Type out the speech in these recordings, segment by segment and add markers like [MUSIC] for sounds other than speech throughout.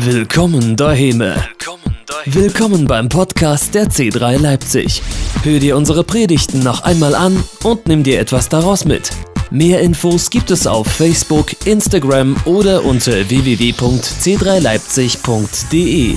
Willkommen daheim. Willkommen beim Podcast der C3 Leipzig. Hör dir unsere Predigten noch einmal an und nimm dir etwas daraus mit. Mehr Infos gibt es auf Facebook, Instagram oder unter www.c3leipzig.de.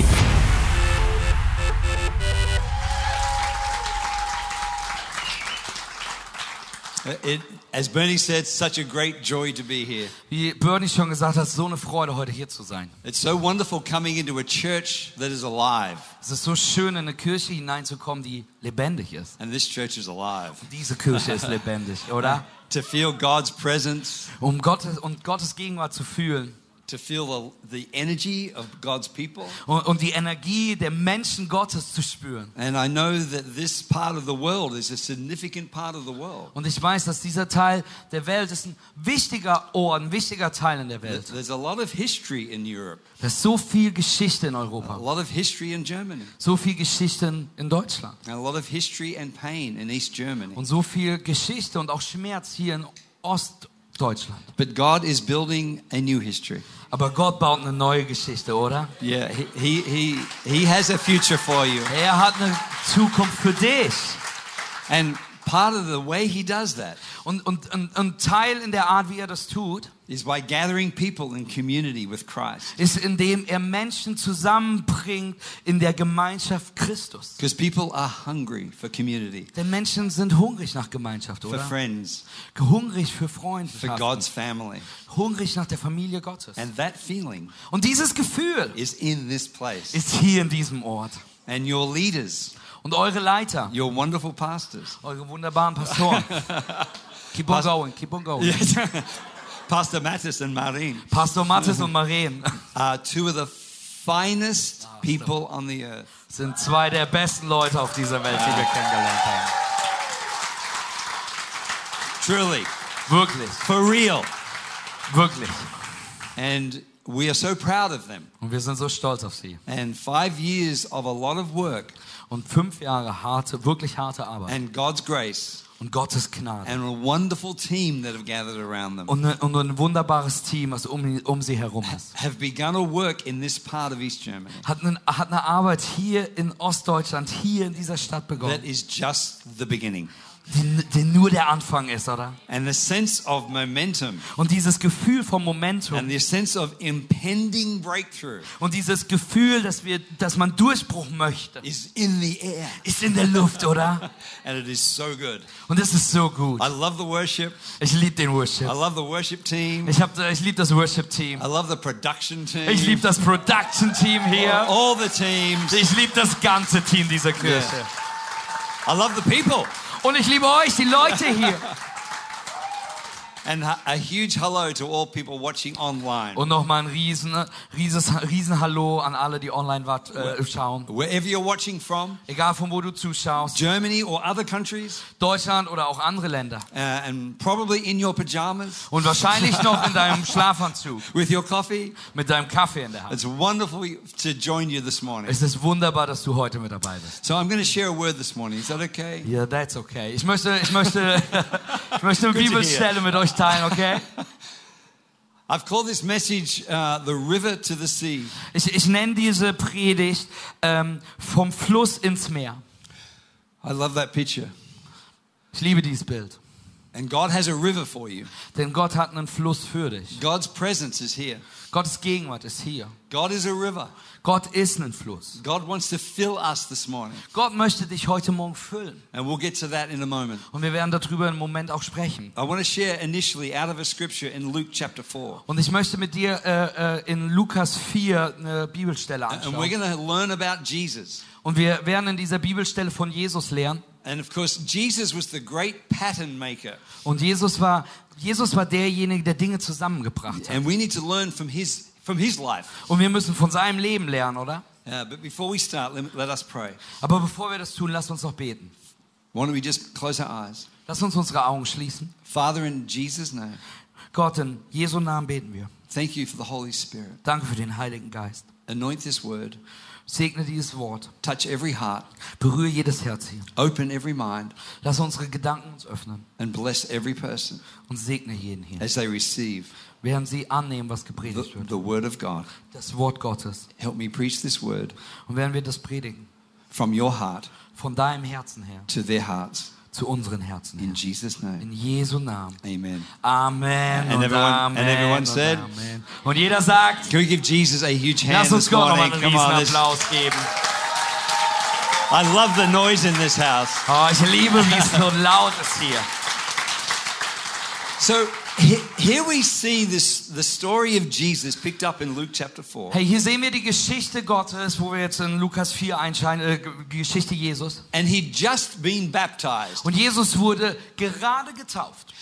It, as Bernie said, such a great joy to be here. Wie Bernie schon gesagt hat, so eine Freude, heute hier zu sein. It's so wonderful coming into a church that is alive. Es ist so schön, in eine Kirche hineinzukommen, die lebendig ist. And this church is alive. Diese Kirche ist [LAUGHS] lebendig, oder? To feel God's presence, Um Gottes, und Gottes Gegenwart zu fühlen to feel the, the energy of God's people. und, und die Energie der Menschen Gottes zu spüren. And I know that this part of the world is a significant part of the world. Und ich weiß, dass dieser Teil der Welt ist ein wichtiger Ort, ein wichtiger Teil in der Welt. There's a lot of history in Europe, Da ist so viel Geschichte in a Europa, lot of history in Germany, so viel Geschichte in- Deutschland and a lot of history and pain in East Germany. und so viel Geschichte und auch Schmerz hier in Ostdeutschland. But God is building a new history. Aber Gott baut eine neue Geschichte, oder? Yeah, he, he, he, he has a future for you. Er hat eine Zukunft für dich. And part of the way he does that Und, und, und ein Teil in der Art, wie er das tut, is by gathering people in community with Christ. ist, indem er Menschen zusammenbringt in der Gemeinschaft Christus. Because people are hungry for community, Denn Menschen sind hungrig nach Gemeinschaft, for oder? friends, Hungrig für for Freundschaft. God's family. Hungrig nach der Familie Gottes. And that feeling Und dieses Gefühl is in this place. ist hier in diesem Ort. And your leaders, Und eure Leiter, your wonderful pastors, eure wunderbaren Pastoren. [LAUGHS] Keep on going, keep on going. [LAUGHS] Pastor Mattis and Marin, Pastor Mathis und Maren are [LAUGHS] two of the finest people on the earth. sind zwei der besten Leute auf dieser Welt, die wir kennengelernt haben. Truly, Wirklich, for real. wirklich. And we are so proud of them. Und wir sind so stolz auf sie. And five years of a lot of work Und fünf Jahre harte, wirklich harte Arbeit. and God's grace Und Gottes Gnade. and a wonderful team that have gathered around them Und, ein- und ein wunderbares Team, was um, um sie herum ist. have begun a work in this part of East Germany Hat, einen, hat eine Arbeit hier in Ostdeutschland, hier in dieser Stadt that begonnen, is just the beginning. Die, die nur der Anfang ist, oder? And the sense of momentum Und dieses Gefühl vom and Momentum the sense of impending breakthrough und dieses Gefühl, dass, wir, dass man Durchbruch möchte, is in the air. ist in der Luft, oder? [LAUGHS] And it is so good. Und es ist so gut. I love the worship. Ich liebe den I Worship. love the worship team. Ich, hab- ich liebe das Worship-Team. I love the production team. Ich liebe das Production-Team hier. all the teams. Ich liebe das ganze Team dieser Kirche. I love the people. Und ich liebe euch, die Leute hier. [LAUGHS] And a huge hello to all people watching online. Und nochmal ein riesen, rieses, riesen Hallo an alle, die online wat, äh, schauen. Wherever you're watching from, Egal von wo du zuschaust. Germany or other countries, Deutschland oder auch andere Länder. uh, and probably in your pajamas Und wahrscheinlich noch in deinem [LAUGHS] Schlafanzug. with your coffee. Mit deinem Kaffee in der Hand. It's wonderful to join you this morning. Es ist wunderbar, dass du heute mit dabei bist. So I'm going to share a word this morning. Is that okay? Ja, that's okay. Ich möchte, ich möchte, [LAUGHS] ich möchte eine Bibelstelle mit euch teilen, okay? [LAUGHS] I've called this message uh, the river to the sea. Ich, ich nenne diese Predigt ähm, vom Fluss ins Meer. I love that picture. Ich liebe dieses Bild. And God has a river for you. Denn Gott hat einen Fluss für dich. God's presence is here. Gottes Gegenwart ist hier. God is a river. Gott ist ein Fluss. God wants to fill us this morning. Gott möchte dich heute Morgen füllen. And we'll get to that in a moment. Und wir werden darüber im Moment auch sprechen. I want to share initially out of a scripture in Luke chapter 4. Und ich möchte mit dir äh, äh, in Lukas 4 eine Bibelstelle And we're anschauen. going to learn about Jesus. Und wir werden in dieser Bibelstelle von Jesus lernen. And of course, Jesus was the great pattern maker. Und Jesus war, Jesus war derjenige, der Dinge zusammengebracht hat. And we need to learn from his, from his life. Und wir müssen von seinem Leben lernen, oder? Uh, but before we start, let, let us pray. Aber bevor wir das tun, lasst uns noch beten. Why don't we just close our eyes? Lass uns unsere Augen schließen. Father, in Jesus' name, Gott, in Jesu Namen beten wir. thank you for the Holy Spirit. Danke für den Heiligen Geist. anoint this word, Segne dieses Wort. touch every heart, Berühre jedes Herz hier. open every mind, Lass unsere Gedanken uns öffnen and bless every person und segne jeden hier. as they receive Während sie annehmen, was the, gepredigt wird. the word of God. Das Wort Gottes. Help me preach this word Und während wir das predigen, from your heart von deinem Herzen her to their hearts. Zu unseren Herzen In. Jesus' name. In Jesu Namen. Amen. Amen. And und everyone- Amen. and everyone said- Amen. Und jeder sagt, Can we give Jesus a huge hand lass uns Gott nochmal einen Come riesen on. this- Applaus geben. I love the noise in this house. Oh, ich liebe, wie es so laut ist hier. So here we see this the story of Jesus picked up in Luke chapter 4. Hey, hier sehen wir die Geschichte Gottes, wo wir jetzt in Lukas 4 einschalten, äh, Geschichte Jesus. And he'd just been baptized. Und Jesus wurde gerade getauft.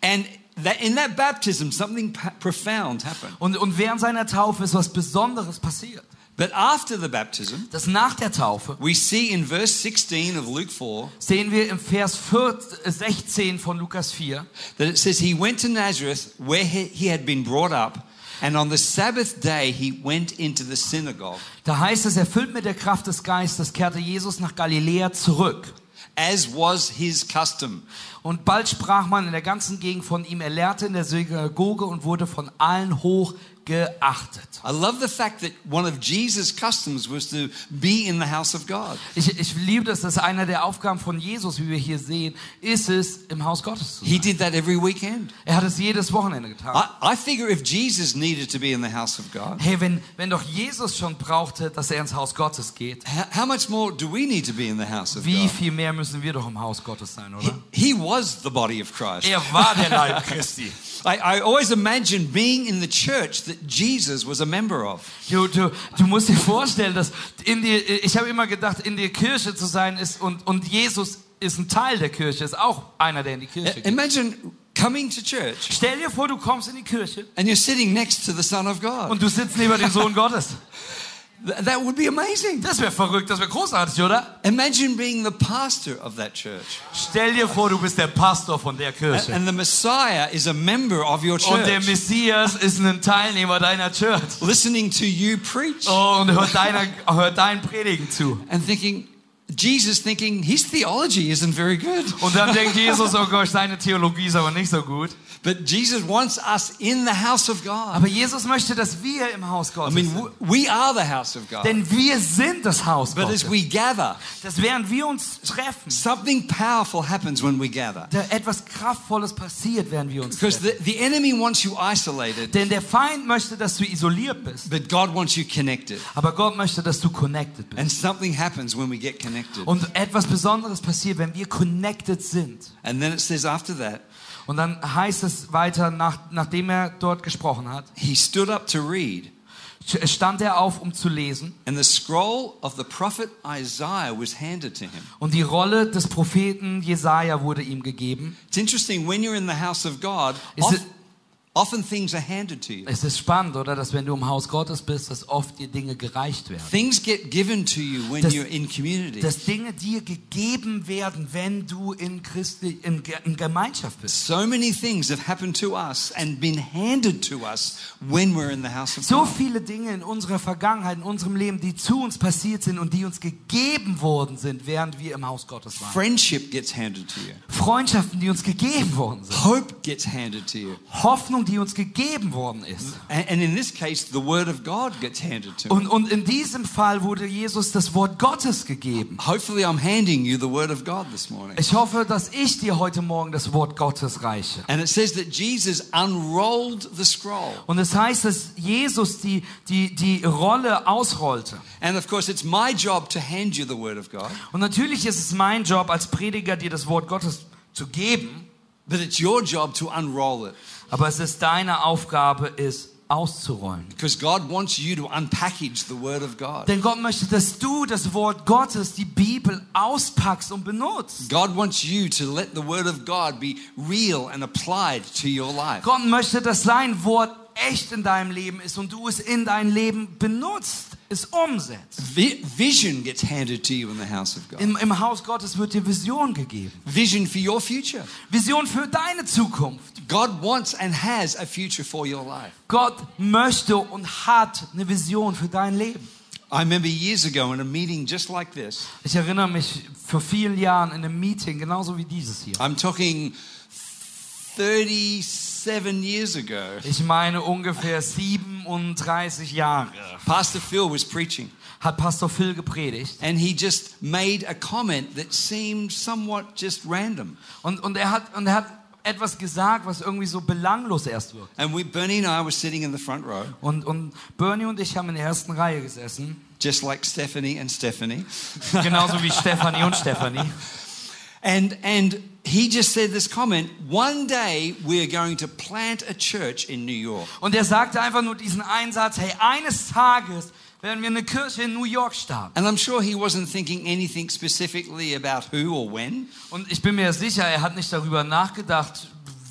And that in that baptism something profound happened. Und, und während seiner Taufe ist was Besonderes passiert. But after the baptism, Das nach der Taufe we see in verse 16 of Luke 4 sehen wir im Vers 4, äh, 16 von Lukas 4, that it says he went to Nazareth where he, he had been brought up and on the Sabbath day he went into the synagogue da heißt es, erfüllt mit der Kraft des Geistes, kehrte Jesus nach Galiläa zurück. as was his custom. Und bald sprach man in der ganzen Gegend von ihm. Er lehrte in der Synagoge und wurde von allen hoch geachtet. I love the fact that one of Jesus' customs was to be in the house of God. Ich, ich liebe das, dass einer der Aufgaben von Jesus, wie wir hier sehen, ist es, im Haus Gottes zu He sein. did that every weekend. Er hat es jedes Wochenende getan. I, I figure if Jesus needed to be in the house of God, Hey, wenn, wenn doch Jesus schon brauchte, dass er ins Haus Gottes geht, how, how much more do we need to be in the house of wie God? viel mehr müssen wir doch im Haus Gottes sein, He, oder? he was the body of Christ. Er war der Leib [LAUGHS] Christi. I, I always imagined being in the church that Jesus was a member of. Du, du, du musst dir vorstellen, dass in die, ich habe immer gedacht, in der Kirche zu sein ist und, und Jesus ist ein Teil der Kirche, ist auch einer, der in die Kirche geht. Imagine coming to church Stell dir vor, du kommst in die Kirche and you're sitting next to the Son of God. und du sitzt neben dem Sohn Gottes. [LAUGHS] Th- That would be amazing. Das wäre verrückt, das wäre großartig, oder? Imagine being the pastor of that church. Stell dir vor, du bist der Pastor von der And, Kirche. and the Messiah is a member of your Und der church, Messias ist ein Teilnehmer deiner Church. listening to you preach Oh, und hört, deiner, hört deinen Predigen zu. and thinking, Jesus thinking his theology isn't very good. Und dann denkt Jesus, oh Gott, seine Theologie ist aber nicht so gut. But Jesus wants us in the house of God. Aber Jesus möchte, dass wir im Haus I Gottes mean, sind. w- we are the house of God. Denn wir sind das Haus But Gottes. as we gather, Dass während wir uns treffen, something powerful happens when we gather. da etwas Kraftvolles passiert, während wir uns Because treffen. the, the enemy wants you isolated, Denn der Feind möchte, dass du isoliert bist. but God wants you connected. Aber Gott möchte, dass du connected bist. And something happens when we get connected. Und etwas Besonderes passiert, wenn wir connected sind. And then it says after that, Und dann heißt es weiter, nach, nachdem er dort gesprochen hat, he stood up to read. stand er auf, um zu lesen. And the scroll of the prophet Isaiah was handed to him. Und die Rolle des Propheten Jesaja wurde ihm gegeben. It's interesting when you're in the house of God, Is of- it- often things are handed to you. Es ist spannend, oder? Dass wenn du im Haus Gottes bist, dass oft dir Dinge gereicht werden. Things get given to you when Das- you're in community. Dass Dinge dir gegeben werden, wenn du in, Christi, in, in Gemeinschaft bist. So many things have happened to us and been handed to us when we're in the house of So God. viele Dinge in unserer Vergangenheit, in unserem Leben, die zu uns passiert sind und die uns gegeben worden sind, während wir im Haus Gottes waren. Friendship gets handed to you. Freundschaften, die uns gegeben worden sind. Hope gets handed to you. Hoffnung, die uns gegeben worden ist. And, in this case, the word of God gets handed to me. Und, und in diesem Fall wurde Jesus das Wort Gottes gegeben. Hopefully, I'm handing you the word of God this morning. Ich hoffe, dass ich dir heute Morgen das Wort Gottes reiche. And it says that Jesus unrolled the scroll. Und es heißt, dass Jesus die, die, die Rolle ausrollte. And of course, it's my job to hand you the word of God, Und natürlich ist es mein Job als Prediger, dir das Wort Gottes zu geben. but it's your job to unroll it. Aber es ist deine Aufgabe, es auszurollen. Because God wants you to unpackage the word of God. Denn Gott möchte, dass du das Wort Gottes, die Bibel, auspackst und benutzt. God wants you to let the word of God be real and applied to your life. Gott möchte, dass sein Wort echt in deinem Leben ist und du es in dein Leben benutzt. Es umsetzt. Vision gets handed to you in the house of God. Im, Im Haus Gottes wird dir Vision gegeben. Vision for your future. Vision für deine Zukunft. God wants and has a future for your life. Gott möchte und hat eine Vision für dein Leben. I remember years ago in a meeting just like this. Ich erinnere mich vor vielen Jahren in einem Meeting, genauso wie dieses hier. I'm talking 37 years ago. Ich meine ungefähr 37 Jahre Pastor Phil was preaching hat Pastor Phil gepredigt and he just made a comment that seemed somewhat just random. und, und, er hat, und er hat etwas gesagt, was irgendwie so belanglos erst wirkt. And we, Bernie and I were sitting in the front row, Und, und Bernie und ich haben in der ersten Reihe gesessen, just like Stephanie and Stephanie. genauso wie Stefanie und Stefanie. [LAUGHS] And, and he just said this comment one day we're going to plant a church in New York. Und er sagte einfach nur diesen Einsatz, hey, eines Tages werden wir eine Kirche in New York starten. And I'm sure he wasn't thinking anything specifically about who or when, Und ich bin mir sicher, er hat nicht darüber nachgedacht,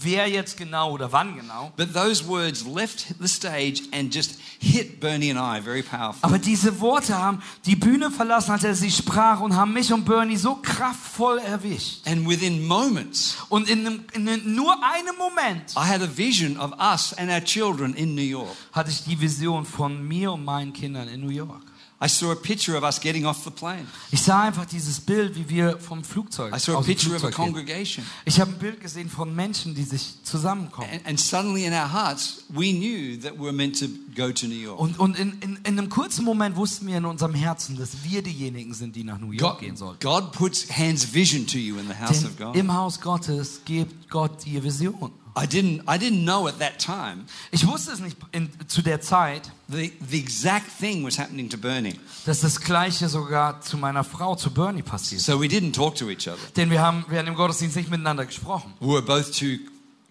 wer jetzt genau oder wann genau. but those words left the stage and just hit Bernie and I very powerfully. Aber diese Worte haben die Bühne verlassen, als er sie sprach und haben mich und Bernie so kraftvoll erwischt. And within moments, Und in, einem, in einem, nur einem Moment I had a vision of us and our children in New York. hatte ich die Vision von mir und meinen Kindern in New York. I saw a picture of us getting off the plane. Ich sah einfach dieses Bild, wie wir vom Flugzeug, I saw a picture of a congregation. Ich habe ein Bild gesehen von Menschen, die sich zusammenkommen. And, and suddenly in our hearts, we knew that we were meant to go to New York. Und, und in, in, in einem kurzen Moment wussten wir in unserem Herzen, dass wir diejenigen sind, die nach New York God, gehen sollten. God puts hands vision to you in the house of Denn God. im Haus Gottes gibt Gott dir Vision. I didn't, I didn't know at that time Ich wusste es nicht in, zu der Zeit, the, the exact thing was happening to Bernie. dass das Gleiche sogar zu meiner Frau, zu Bernie passiert. So we didn't talk to each other. Denn wir haben während dem Gottesdienst nicht miteinander gesprochen. We were both too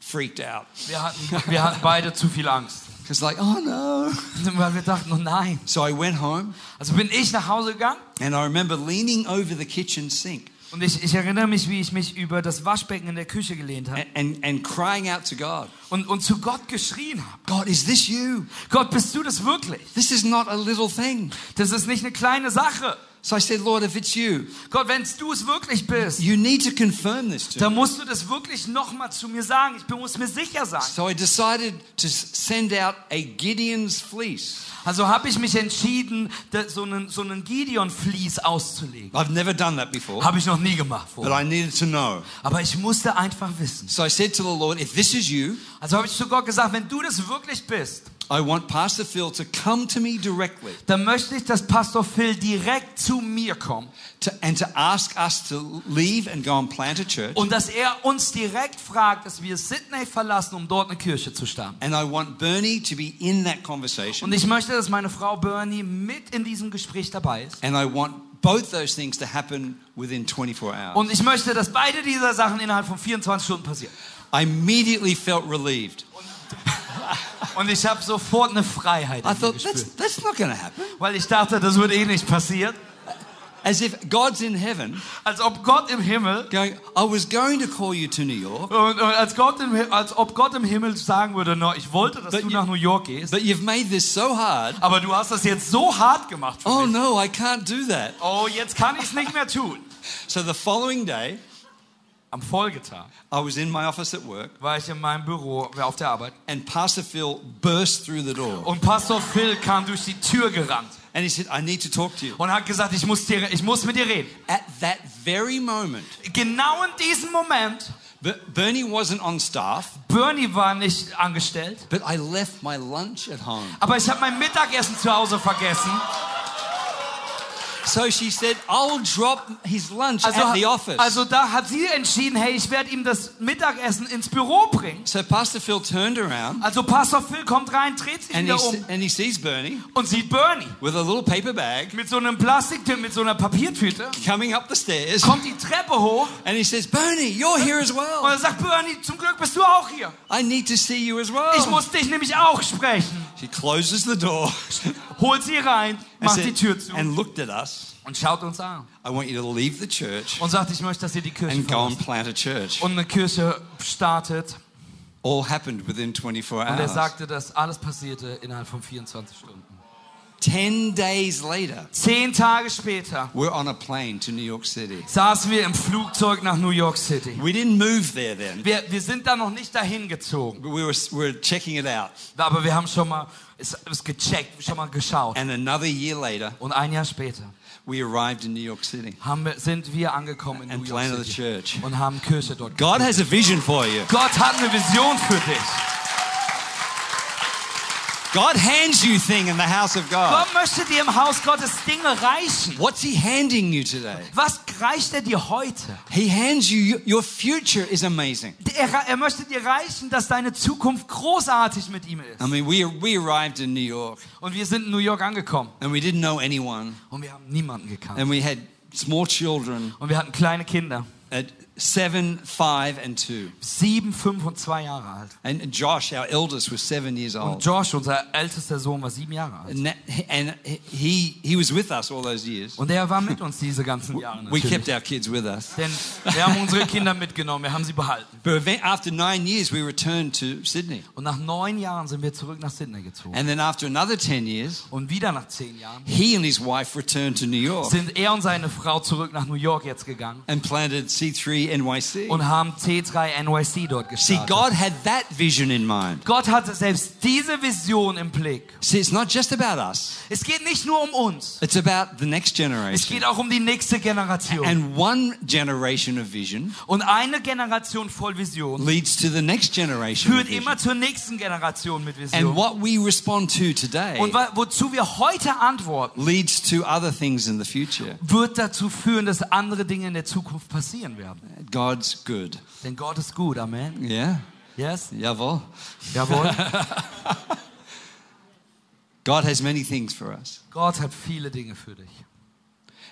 freaked out. Wir hatten, wir hatten beide zu viel Angst. [LAUGHS] It's like, oh no. Weil wir dachten, oh nein. So I went home Also bin ich nach Hause gegangen and I remember leaning over the kitchen sink und ich, ich erinnere mich, wie ich mich über das Waschbecken in der Küche gelehnt habe and, and, crying out to God, und, und zu Gott geschrien habe. God, is this you? Gott, bist du das wirklich? This is not a little thing. Das ist nicht eine kleine Sache. So I said, Lord, if it's you, Gott, wenn du es wirklich bist, you need to confirm this to dann musst du das wirklich nochmal zu mir sagen. Ich muss mir sicher sein. So I decided to send out a Gideon's fleece. Also habe ich mich entschieden, so einen, so einen Gideon-Vlies auszulegen. I've never done that before, Habe ich noch nie gemacht but vorher. I needed to know. Aber ich musste einfach wissen. So I said to the Lord, if this is you, Also habe ich zu Gott gesagt, wenn du das wirklich bist, I want Pastor Phil to come to me directly dann möchte ich, dass Pastor Phil direkt zu mir kommt to, and to ask us to leave and go and plant a church. und dass er uns direkt fragt, dass wir Sydney verlassen, um dort eine Kirche zu starten. And I want Bernie to be in that conversation. Und ich möchte, dass meine Frau Bernie mit in diesem Gespräch dabei ist. And I want both those things to happen within 24 hours. Und ich möchte, dass beide dieser Sachen innerhalb von 24 Stunden passieren. I immediately felt relieved. Und ich habe sofort eine Freiheit I mir thought, that's, gespürt. that's not to happen. Weil ich dachte, das wird eh nicht passieren. As if God's in heaven Als ob Gott im Himmel going, I was going to call you to New York, und, und als, Gott im, als ob Gott im Himmel sagen würde, no, ich wollte, dass But du you- nach New York gehst, but you've made this so hard. aber du hast das jetzt so hart gemacht für Oh mich. no, I can't do that. Oh, jetzt kann ich es nicht mehr tun. So the following day, Am Folgetag I was in my office at work, war ich in meinem Büro auf der Arbeit and Pastor Phil burst through the door. und Pastor Phil kam durch die Tür gerannt And he said, I need to talk to you. und hat gesagt, ich muss, dir, ich muss mit dir reden. At that very moment, Genau in diesem Moment, Ber- Bernie wasn't on staff, Bernie war nicht angestellt, but I left my lunch at home. aber ich habe mein Mittagessen zu Hause vergessen. So she said, I'll drop his lunch Also, at the office. also da hat sie entschieden, hey, ich werde ihm das Mittagessen ins Büro bringen. so Pastor Phil turned around Also Pastor Phil kommt rein, dreht sich wieder um and he sees Bernie und sieht Bernie with a little paper bag mit so einem Plastiktüte, mit so einer Papiertüte, coming up the stairs. kommt die Treppe hoch And he says, Bernie, you're here as und well. er sagt, Bernie, zum Glück bist du auch hier. I need to see you as Ich well. muss dich nämlich auch sprechen. She closes the door [LAUGHS] Holt sie rein, and, macht die Tür zu and looked at us. und schaut uns an I want you to leave the church und sagt, ich möchte, dass ihr die Kirche and go and verlasst. plant a church. Und eine Kirche startet All happened within 24 und er hours. sagte, dass alles passierte innerhalb von 24 Stunden. 10 days later, Zehn Tage später we're on a plane to New York City. saßen wir im Flugzeug nach New York City. We didn't move there then, Wir, wir sind da noch nicht dahin gezogen, but we were, we were checking it out. aber wir haben schon mal es, es gecheckt, schon mal geschaut. And another year later, Und ein Jahr später we arrived in New York City. haben sind wir angekommen in And New York planted the City church. und haben Kirche dort God gegründet. has a vision for you. Gott hat eine Vision für dich. God hands you thing in the house of God. Gott möchte dir im Haus Gottes Dinge reichen. What's he handing you today? Was reicht er dir heute? He hands you your future is amazing. Er, er möchte dir reichen, dass deine Zukunft großartig mit ihm ist. I mean, we we arrived in New York Und wir sind in New York angekommen and we didn't know anyone und wir haben niemanden gekannt. and we had small children Und wir hatten kleine Kinder, at 7, 5 and 2. sieben, fünf und zwei Jahre alt. And Josh, our eldest, was 7 years Und old. Josh, unser ältester Sohn, war sieben Jahre alt. And, that, and he he was with us all those years. Und er war mit uns diese ganzen Jahre We kept natürlich. our kids with us. Denn wir haben unsere Kinder mitgenommen, wir haben sie behalten. But after 9 years we returned to Sydney. Und nach neun Jahren sind wir zurück nach Sydney gezogen. And then after another 10 years, Und wieder nach zehn Jahren he and his wife returned to New York sind er und seine Frau zurück nach New York jetzt gegangen and planted C3 NYC. und haben T3 NYC dort See, gestartet. God had that vision in mind. Gott hatte selbst diese Vision im Blick. See, it's not just about us. Es geht nicht nur um uns. It's about the next Es generation. geht auch um die nächste Generation. And one generation of vision Und eine Generation voll Vision leads to the next generation führt immer zur nächsten Generation mit And Vision. what we respond to today Und wozu wir heute antworten, leads to other things in the future. wird dazu führen, dass andere Dinge in der Zukunft passieren werden. God's good. Denn Gott ist gut, Amen. Yeah? Yes? Jawohl. Jawohl. [LAUGHS] God has many things for us. Gott hat viele Dinge für dich.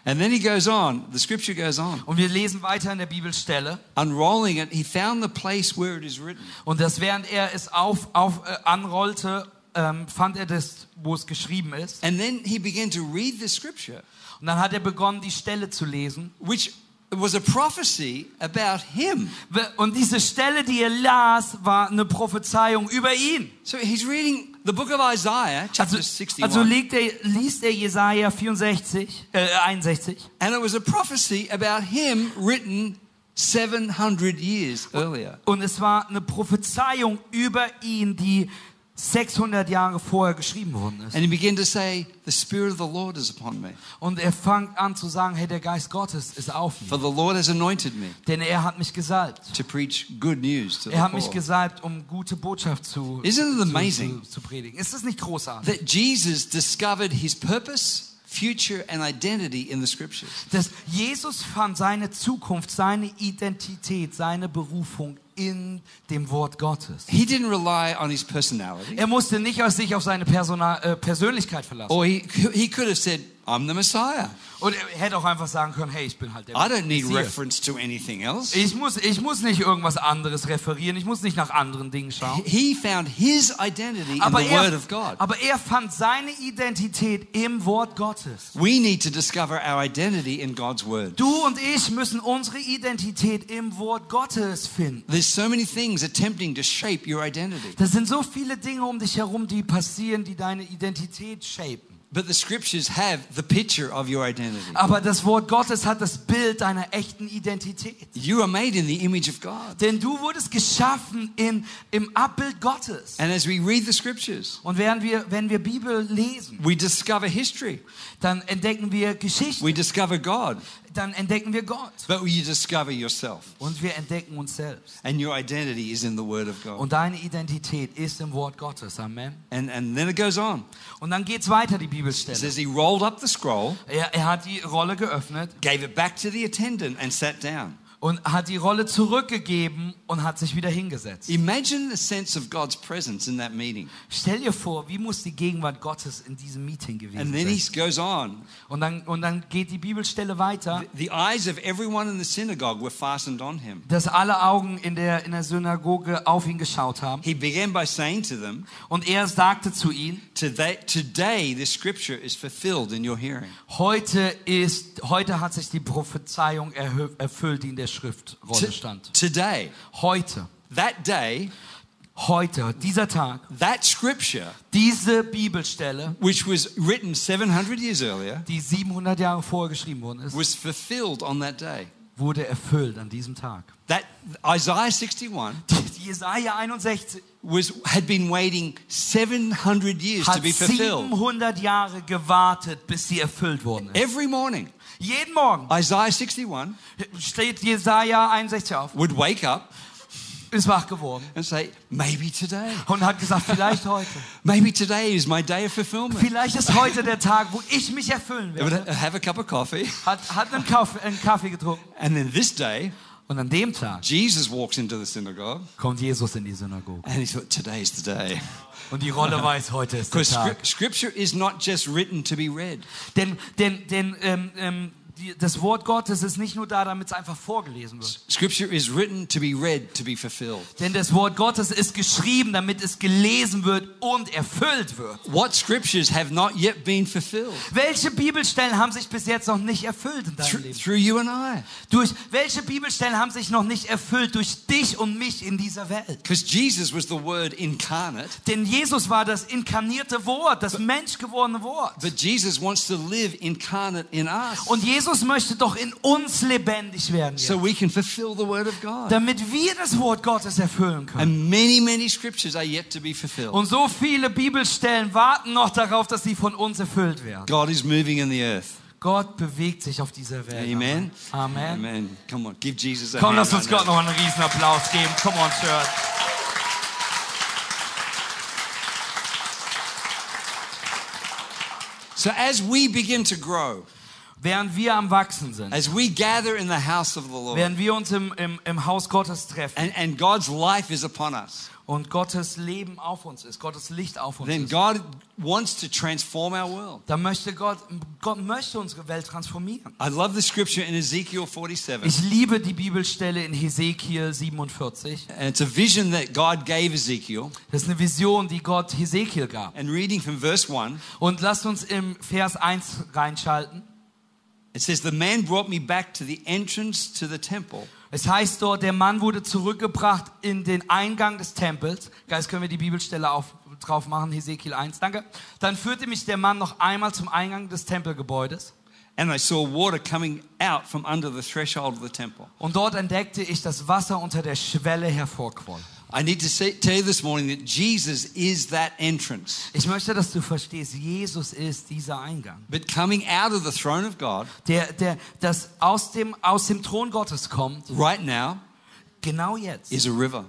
And then he goes on, the scripture goes on. Und wir lesen weiter in der Bibelstelle. Unrolling it, he found the place where it is written. Und das, während er es auf, auf, äh, anrollte, ähm, fand er das, wo es geschrieben ist. And then he began to read the scripture, Und dann hat er begonnen, die Stelle zu lesen. which was a prophecy about him. Und diese Stelle, die er las, war eine Prophezeiung über ihn. So he's reading the book of Isaiah, chapter Also, 61. also er, liest er Jesaja 64, äh, 61. and it was a prophecy about him written 700 years earlier. Und es war eine Prophezeiung über ihn, die 600 Jahre vorher geschrieben worden ist. And he began to say, The Spirit of the Lord is upon me. Und er fängt an zu sagen, hey, der Geist Gottes ist auf For mir. the Lord has anointed me Denn er hat mich gesalbt. to preach good news to the Er hat mich gesalbt, um gute Botschaft zu, Isn't it zu, amazing? zu, zu predigen. Ist das nicht großartig? That Jesus discovered his purpose, future, and identity in the scriptures. Dass Jesus fand seine Zukunft, seine Identität, seine Berufung in dem Wort Gottes. He didn't rely on his personality, Er musste nicht aus sich auf seine Persona äh, Persönlichkeit verlassen. or he, he could have said, I'm the Messiah. Und er hätte auch einfach sagen können, hey, ich bin halt der I don't need Messias. reference to anything else. Ich muss, ich muss nicht irgendwas anderes referieren, ich muss nicht nach anderen Dingen schauen. He found his identity in Aber the Word er, of God. aber er fand seine Identität im Wort Gottes. We need to discover our identity in God's Word. Du und ich müssen unsere Identität im Wort Gottes finden. There's so many things attempting to shape your identity. Das sind so viele Dinge um dich herum, die passieren, die deine Identität shapen. But the scriptures have the picture of your identity. Aber das Wort Gottes hat das Bild deiner echten Identität. You are made in the image of God. Denn du wurdest geschaffen in, im Abbild Gottes. And as we read the scriptures, Und während wir, wenn wir Bibel lesen, we discover history, dann entdecken wir Geschichte, we discover God, dann entdecken wir Gott. but you discover yourself. Und wir entdecken uns selbst. And your identity is in the Word of God. Und deine Identität ist im Wort Gottes. Amen. And, and then it goes on. Und dann geht's weiter, die It Bibelstelle. says he rolled up the scroll, Er, er hat die Rolle geöffnet gave it back to the attendant, and sat down. Und hat die Rolle zurückgegeben und hat sich wieder hingesetzt. Imagine the sense of God's presence in that meeting. Stell dir vor, wie muss die Gegenwart Gottes in diesem Meeting gewesen And then he sein? goes on. Und dann, und dann geht die Bibelstelle weiter, The eyes of everyone in the synagogue were fastened on him. dass alle Augen in der, in der Synagoge auf ihn geschaut haben. He began by saying to them, Und er sagte zu ihnen, Today, today this scripture is fulfilled in your hearing. heute, ist, heute hat sich die Prophezeiung erfüllt, die in der Schriftrolle T- stand. today, Heute. that day, heute, dieser Tag, that scripture, diese Bibelstelle, which was written 700 years earlier, die 700 Jahre vorher geschrieben worden ist, was fulfilled on that day. wurde erfüllt an diesem Tag. That Isaiah 61 Die Jesaja 61 was had been waiting 700 years to be fulfilled. 700 Jahre gewartet, bis sie erfüllt worden ist. Every morning, Jeden Morgen Isaiah 61 steht Jesaja 61 auf, would wake up ist wach geworden and say, maybe today. und hat gesagt, vielleicht heute. [LAUGHS] Maybe today is my day of fulfillment. Vielleicht ist heute der Tag, wo ich mich erfüllen werde. have a cup of coffee. Hat, hat einen, Kaffee, einen Kaffee getrunken. And then this day, Und an dem Tag Jesus walks into the synagogue kommt Jesus in die Synagoge. and he thought, today's the day. Und die Rolle [LAUGHS] weiß, heute ist der Tag. scri- scripture is not just written to be read. Denn, denn, denn ähm, ähm, die, das Wort Gottes ist nicht nur da, damit es einfach vorgelesen wird. Scripture is written to be read, to be fulfilled. Denn das Wort Gottes ist geschrieben, damit es gelesen wird und erfüllt wird. What scriptures have not yet been fulfilled? Welche Bibelstellen haben sich bis jetzt noch nicht erfüllt in deinem Through, Leben? through you and I. Durch welche Bibelstellen haben sich noch nicht erfüllt durch dich und mich in dieser Welt? Because Jesus was the Word incarnate, Denn Jesus war das inkarnierte Wort, das menschgewordene Wort. but Jesus wants to live incarnate in us Und Jesus möchte doch in uns lebendig werden, so jetzt, we can fulfill the Word of God. damit wir das Wort Gottes erfüllen können. And many, many scriptures are yet to be fulfilled. Und so viele Bibelstellen warten noch darauf, dass sie von uns erfüllt werden. God is moving in the earth. Gott bewegt sich auf dieser Welt. Amen. Amen. Amen. Come on, give Jesus a Komm, lass uns right Gott now. noch einen riesen Applaus geben. Come on, Church. So as we begin to grow, Während wir am Wachsen sind, as we gather in the house of the Lord, während wir uns im, im, im Haus Gottes treffen and, and God's life is upon us, und Gottes Leben auf uns ist, Gottes Licht auf uns then ist, God wants to transform our world. dann möchte Gott, Gott möchte unsere Welt transformieren. I love the scripture in Ezekiel 47. Ich liebe die Bibelstelle in Hesekiel 47. And it's a vision that God gave Ezekiel. Das ist eine Vision, die Gott Hesekiel gab. And reading from verse 1, Und lasst uns im Vers 1 reinschalten. It says, The man brought me back to the entrance to the temple. Es heißt dort, der Mann wurde zurückgebracht in den Eingang des Tempels. Geist, können wir die Bibelstelle auf, drauf machen, Hesekiel 1, danke. Dann führte mich der Mann noch einmal zum Eingang des Tempelgebäudes. And I saw water coming out from under the threshold of the temple. Und dort entdeckte ich, dass Wasser unter der Schwelle hervorquoll. I need to say, tell you this morning that Jesus is that entrance. Ich möchte, dass du verstehst, Jesus ist dieser Eingang. But coming out of the throne of God Der, der, das aus dem, aus dem Thron Gottes kommt, right now genau jetzt, is a river.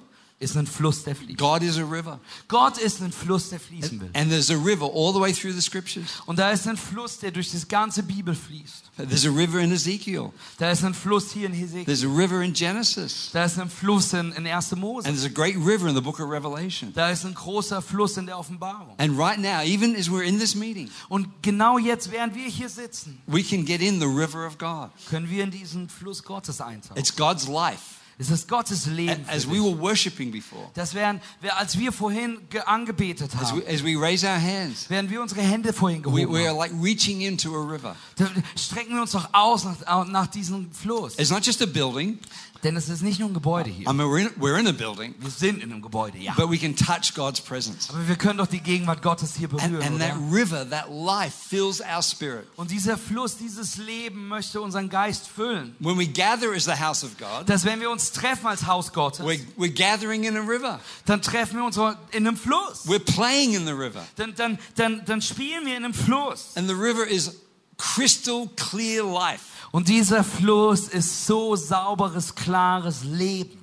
Ist ein Fluss, der fließt. God is a river. Gott ist ein Fluss, der fließen will. And there's a river all the way through the scriptures. Und da ist ein Fluss, der durch das ganze Bibel fließt. There's a river in Ezekiel. Da ist ein Fluss hier in Hesekiel. There's a river in Genesis. Da ist ein Fluss in, in 1. Mose. And there's a great river in the book of Revelation. Da ist ein großer Fluss in der Offenbarung. And right now, even as we're in this meeting, Und genau jetzt, während wir hier sitzen, we can get in the river of God. können wir in diesen Fluss Gottes eintauchen. It's God's life. Es ist Gottes Leben. As we were worshiping before, Das wären, als wir vorhin ge- angebetet as haben, we, as we raise our hands, während wir unsere Hände vorhin we, gehoben we are haben, like reaching into a river. da strecken wir uns doch aus nach, nach diesem Fluss. It's not just a building. Denn es ist nicht nur ein Gebäude hier. I mean, we're in, we're in a building, Wir sind in einem Gebäude, ja. but we can touch God's presence. Aber wir können doch die Gegenwart Gottes hier And, berühren, and that oder? river, that life fills our spirit. Und dieser Fluss, dieses Leben möchte unseren Geist füllen. When we gather as the house of God, Dass wenn wir uns treffen als Haus Gottes, we're, we're gathering in a river. dann treffen wir uns in einem Fluss. We're playing in the river. Dann, dann, dann, dann spielen wir in einem Fluss. And the river is crystal clear life. Und dieser Fluss ist so sauberes, klares Leben.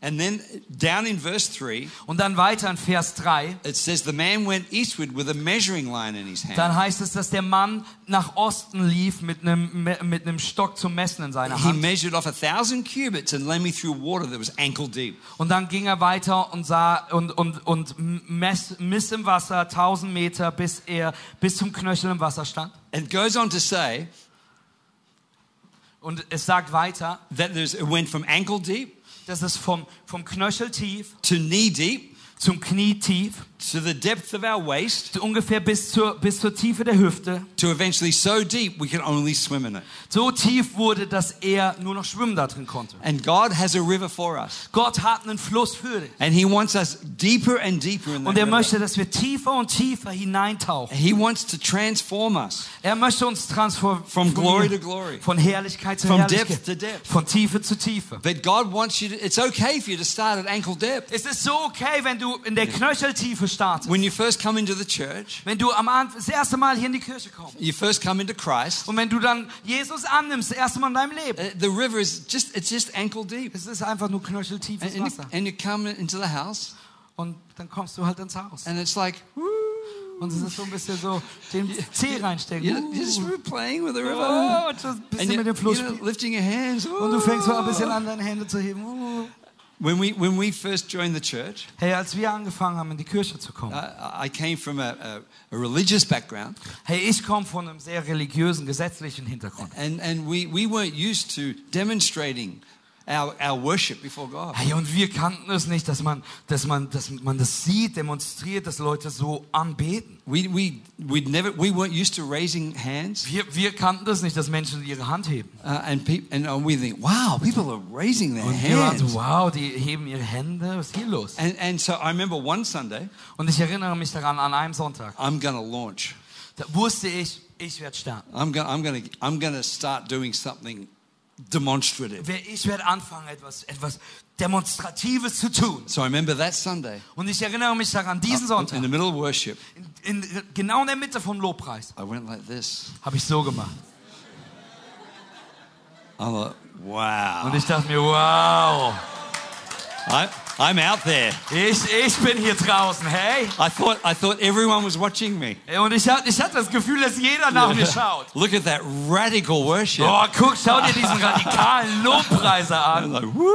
And then down in verse 3, Und dann weiter in Vers 3, it says, The man went eastward with a measuring line in his hand. dann heißt es, dass der Mann nach Osten lief mit einem, mit einem Stock zum Messen in seiner He Hand. measured off a thousand cubits and led me through water that was ankle deep. Und dann ging er weiter und sah und, und, und mess, miss im Wasser 1000 Meter, bis er bis zum Knöchel im Wasser stand. And goes on to say Und es sagt weiter, that there's, it went from ankle deep dass es vom, vom Knöchel tief to knee deep zum Knie tief, to the depth of our waist, ungefähr bis zur, bis zur Tiefe der Hüfte. to eventually so deep we can only swim in it. So tief wurde, dass er nur noch schwimmen da drin konnte. And God has a river for us. Gott hat einen Fluss für dich. And He wants us deeper and deeper in Und er river. möchte, dass wir tiefer und tiefer hineintauchen. He wants to transform us Er möchte uns transformieren. from glory to glory. Von Herrlichkeit zu From Herrlichkeit. depth to depth. Von Tiefe zu Tiefe. But God wants you to, it's okay for you to start at ankle depth. Es ist so okay, wenn du in der Knöcheltiefe startest. When you first come into the church, Wenn du am Anfang das erste Mal hier in die Kirche kommst. you first come into Christ, Und wenn du dann Jesus annimmst, das erste Mal in deinem Leben. uh, the river is just, it's just ankle deep. Es ist einfach nur knöcheltiefes And, Wasser. and you come into the house, Und dann kommst du halt ins Haus. and it's like, Und es ist so ein bisschen so, den Zeh reinstecken. just playing with the river. oh, so ein bisschen you, mit dem Fluss you know, lifting your hands. Und du fängst so ein bisschen an, deine Hände zu heben. Uh. When we, when we first joined the church, Hey, als wir angefangen haben, in die Kirche zu kommen. I, I came from a, a, a religious background, Hey, ich komme von einem sehr religiösen, gesetzlichen Hintergrund. and, and we, we weren't used to demonstrating our, our worship before God. Hey, und wir kannten es nicht, dass man, dass man, dass man das sieht, demonstriert, dass Leute so anbeten. We, we, we'd never, we weren't used to raising hands. Wir, wir kannten das nicht, dass Menschen ihre Hand heben. Uh, and, peop and uh, we think, wow, people are raising their Und wir waren hands. so, wow, die heben ihre Hände, was ist hier los? And, and so I remember one Sunday, Und ich erinnere mich daran, an einem Sonntag, I'm to launch. da wusste ich, ich werde starten. I'm going I'm gonna, I'm gonna start doing something demonstrative. Ich werde anfangen, etwas, etwas Demonstratives zu tun. So I remember that Sunday, Und ich erinnere mich daran, diesen in Sonntag, the middle of worship, in, in, genau in der Mitte vom Lobpreis, I went like this. habe ich so gemacht. I'm like, wow. Und ich dachte mir, wow, I, I'm out there. ich, ich bin hier draußen, hey. I thought, I thought everyone was watching me. Und ich hatte, ich hatte das Gefühl, dass jeder nach mir [LAUGHS] schaut. Look at that radical worship. Oh, guck, schau dir diesen radikalen [LAUGHS] Lobpreiser an. like, woo!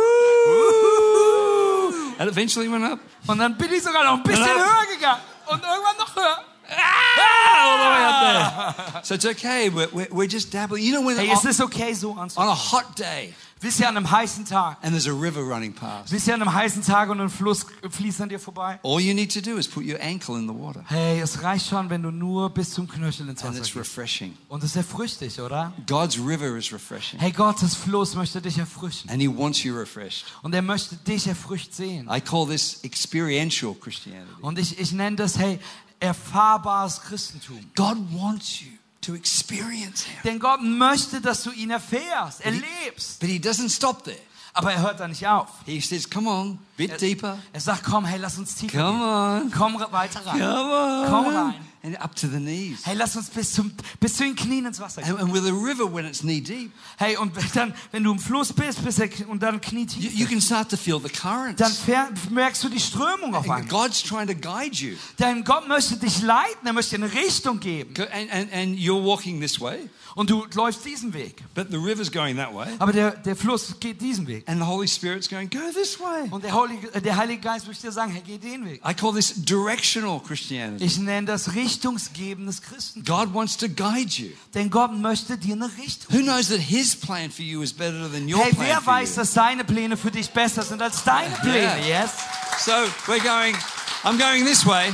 And eventually went up. Und dann bin ich sogar noch ein bisschen höher gegangen. Und irgendwann noch höher. Ah, all the way up ah! there. So it's okay. We're, we're, we're just dabbling. You know, when Hey, on, es ist okay so on a hot day Ihr, an einem heißen Tag, and there's a river running past, ihr, an einem heißen Tag und ein Fluss fließt an dir vorbei? all you need to do is put your ankle in the water, Hey, es reicht schon, wenn du nur bis zum Knöchel ins and Wasser it's gehst. refreshing. Und es erfrischt dich, oder? God's river is refreshing, Hey, Gottes Fluss möchte dich erfrischen. and He wants you refreshed. Und er möchte dich erfrischt sehen. I call this experiential Christianity. Und ich, ich nenne das, hey, erfahrbares Christentum. God wants you to experience Him, Denn Gott möchte, dass du ihn erfährst, erlebst. but He doesn't stop there. Aber er hört da nicht auf. He says, "Come on, bit deeper. Er sagt, komm, hey, lass uns tiefer Come on, gehen. Komm re- weiter rein. come on, Komm rein. And up to the knees." Hey, lass uns bis, zum, bis zu den Knien ins Wasser gehen. And, and with a river, when it's knee deep, Hey, und [LAUGHS] dann, wenn du im Fluss bist, bis er, und dann you, knietief, you can start to feel the currents. dann fähr, merkst du die Strömung auf einmal. God's trying to guide you. Denn Gott möchte dich leiten, er möchte dir eine Richtung geben. And, and, and you're walking this way, Und du läufst diesen Weg. but the river's going that way. Aber der, der Fluss geht diesen Weg. And the Holy Spirit's going, go this way. Und der Heilige, äh, der Heilige Geist möchte dir sagen, hey, geh den Weg. I call this directional Christianity. Ich nenne das richtungsgebendes Christentum. God wants to guide you. Denn Gott möchte dir eine Richtung Who knows that His plan for you is better than your Hey, plan wer for weiß, you? dass seine Pläne für dich besser sind als deine Pläne, yes? So we're going, I'm going this way.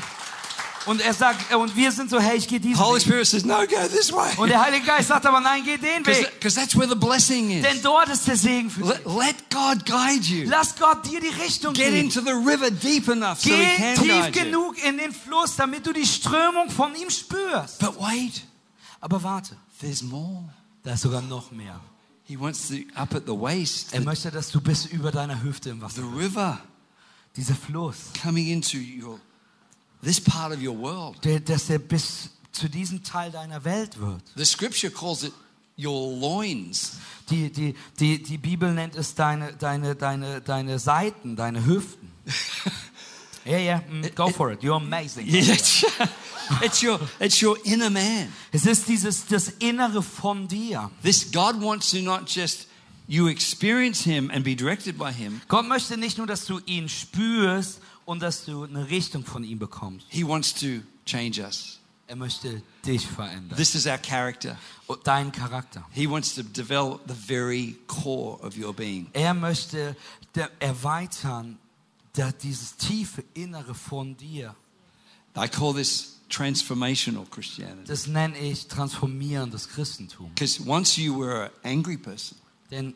Und er sagt, äh, und wir sind so, hey, ich gehe diesen Holy Weg. Spirit says, no, go this way. Und der Heilige Geist sagt aber, nein, geh den Weg. Because that's where the blessing is. Denn dort ist der Segen für dich. Let, God guide you. Lass Gott dir die Richtung Get geben. into the river deep enough so He Geh can tief guide you. genug in den Fluss, damit du die Strömung von ihm spürst. But wait, Aber warte, there's more. da ist sogar noch mehr. He wants to up at the waist, Er möchte, dass du bis über deiner Hüfte im the Wasser river Dieser Fluss, coming into your this part of your world. dass er bis zu diesem Teil deiner Welt wird. The scripture calls it your loins. Die, die, die, die Bibel nennt es deine, deine, deine, deine Seiten, deine Hüften. [LAUGHS] Ja, ja, mm, go for it. You're amazing. [LAUGHS] It's, it's your it's your inner man. Es ist dieses, das Innere von dir. This God wants to not just you experience him and be directed by him. Gott möchte nicht nur, dass du ihn spürst und dass du eine Richtung von ihm bekommst. He wants to change us. Er möchte dich verändern. This is our character. Deinen Charakter. He wants to develop the very core of your being. Er möchte erweitern dieses tiefe Innere von dir. I call this transformational Christianity. Das nenne ich transformierendes Christentum. Because once you were an angry person, Denn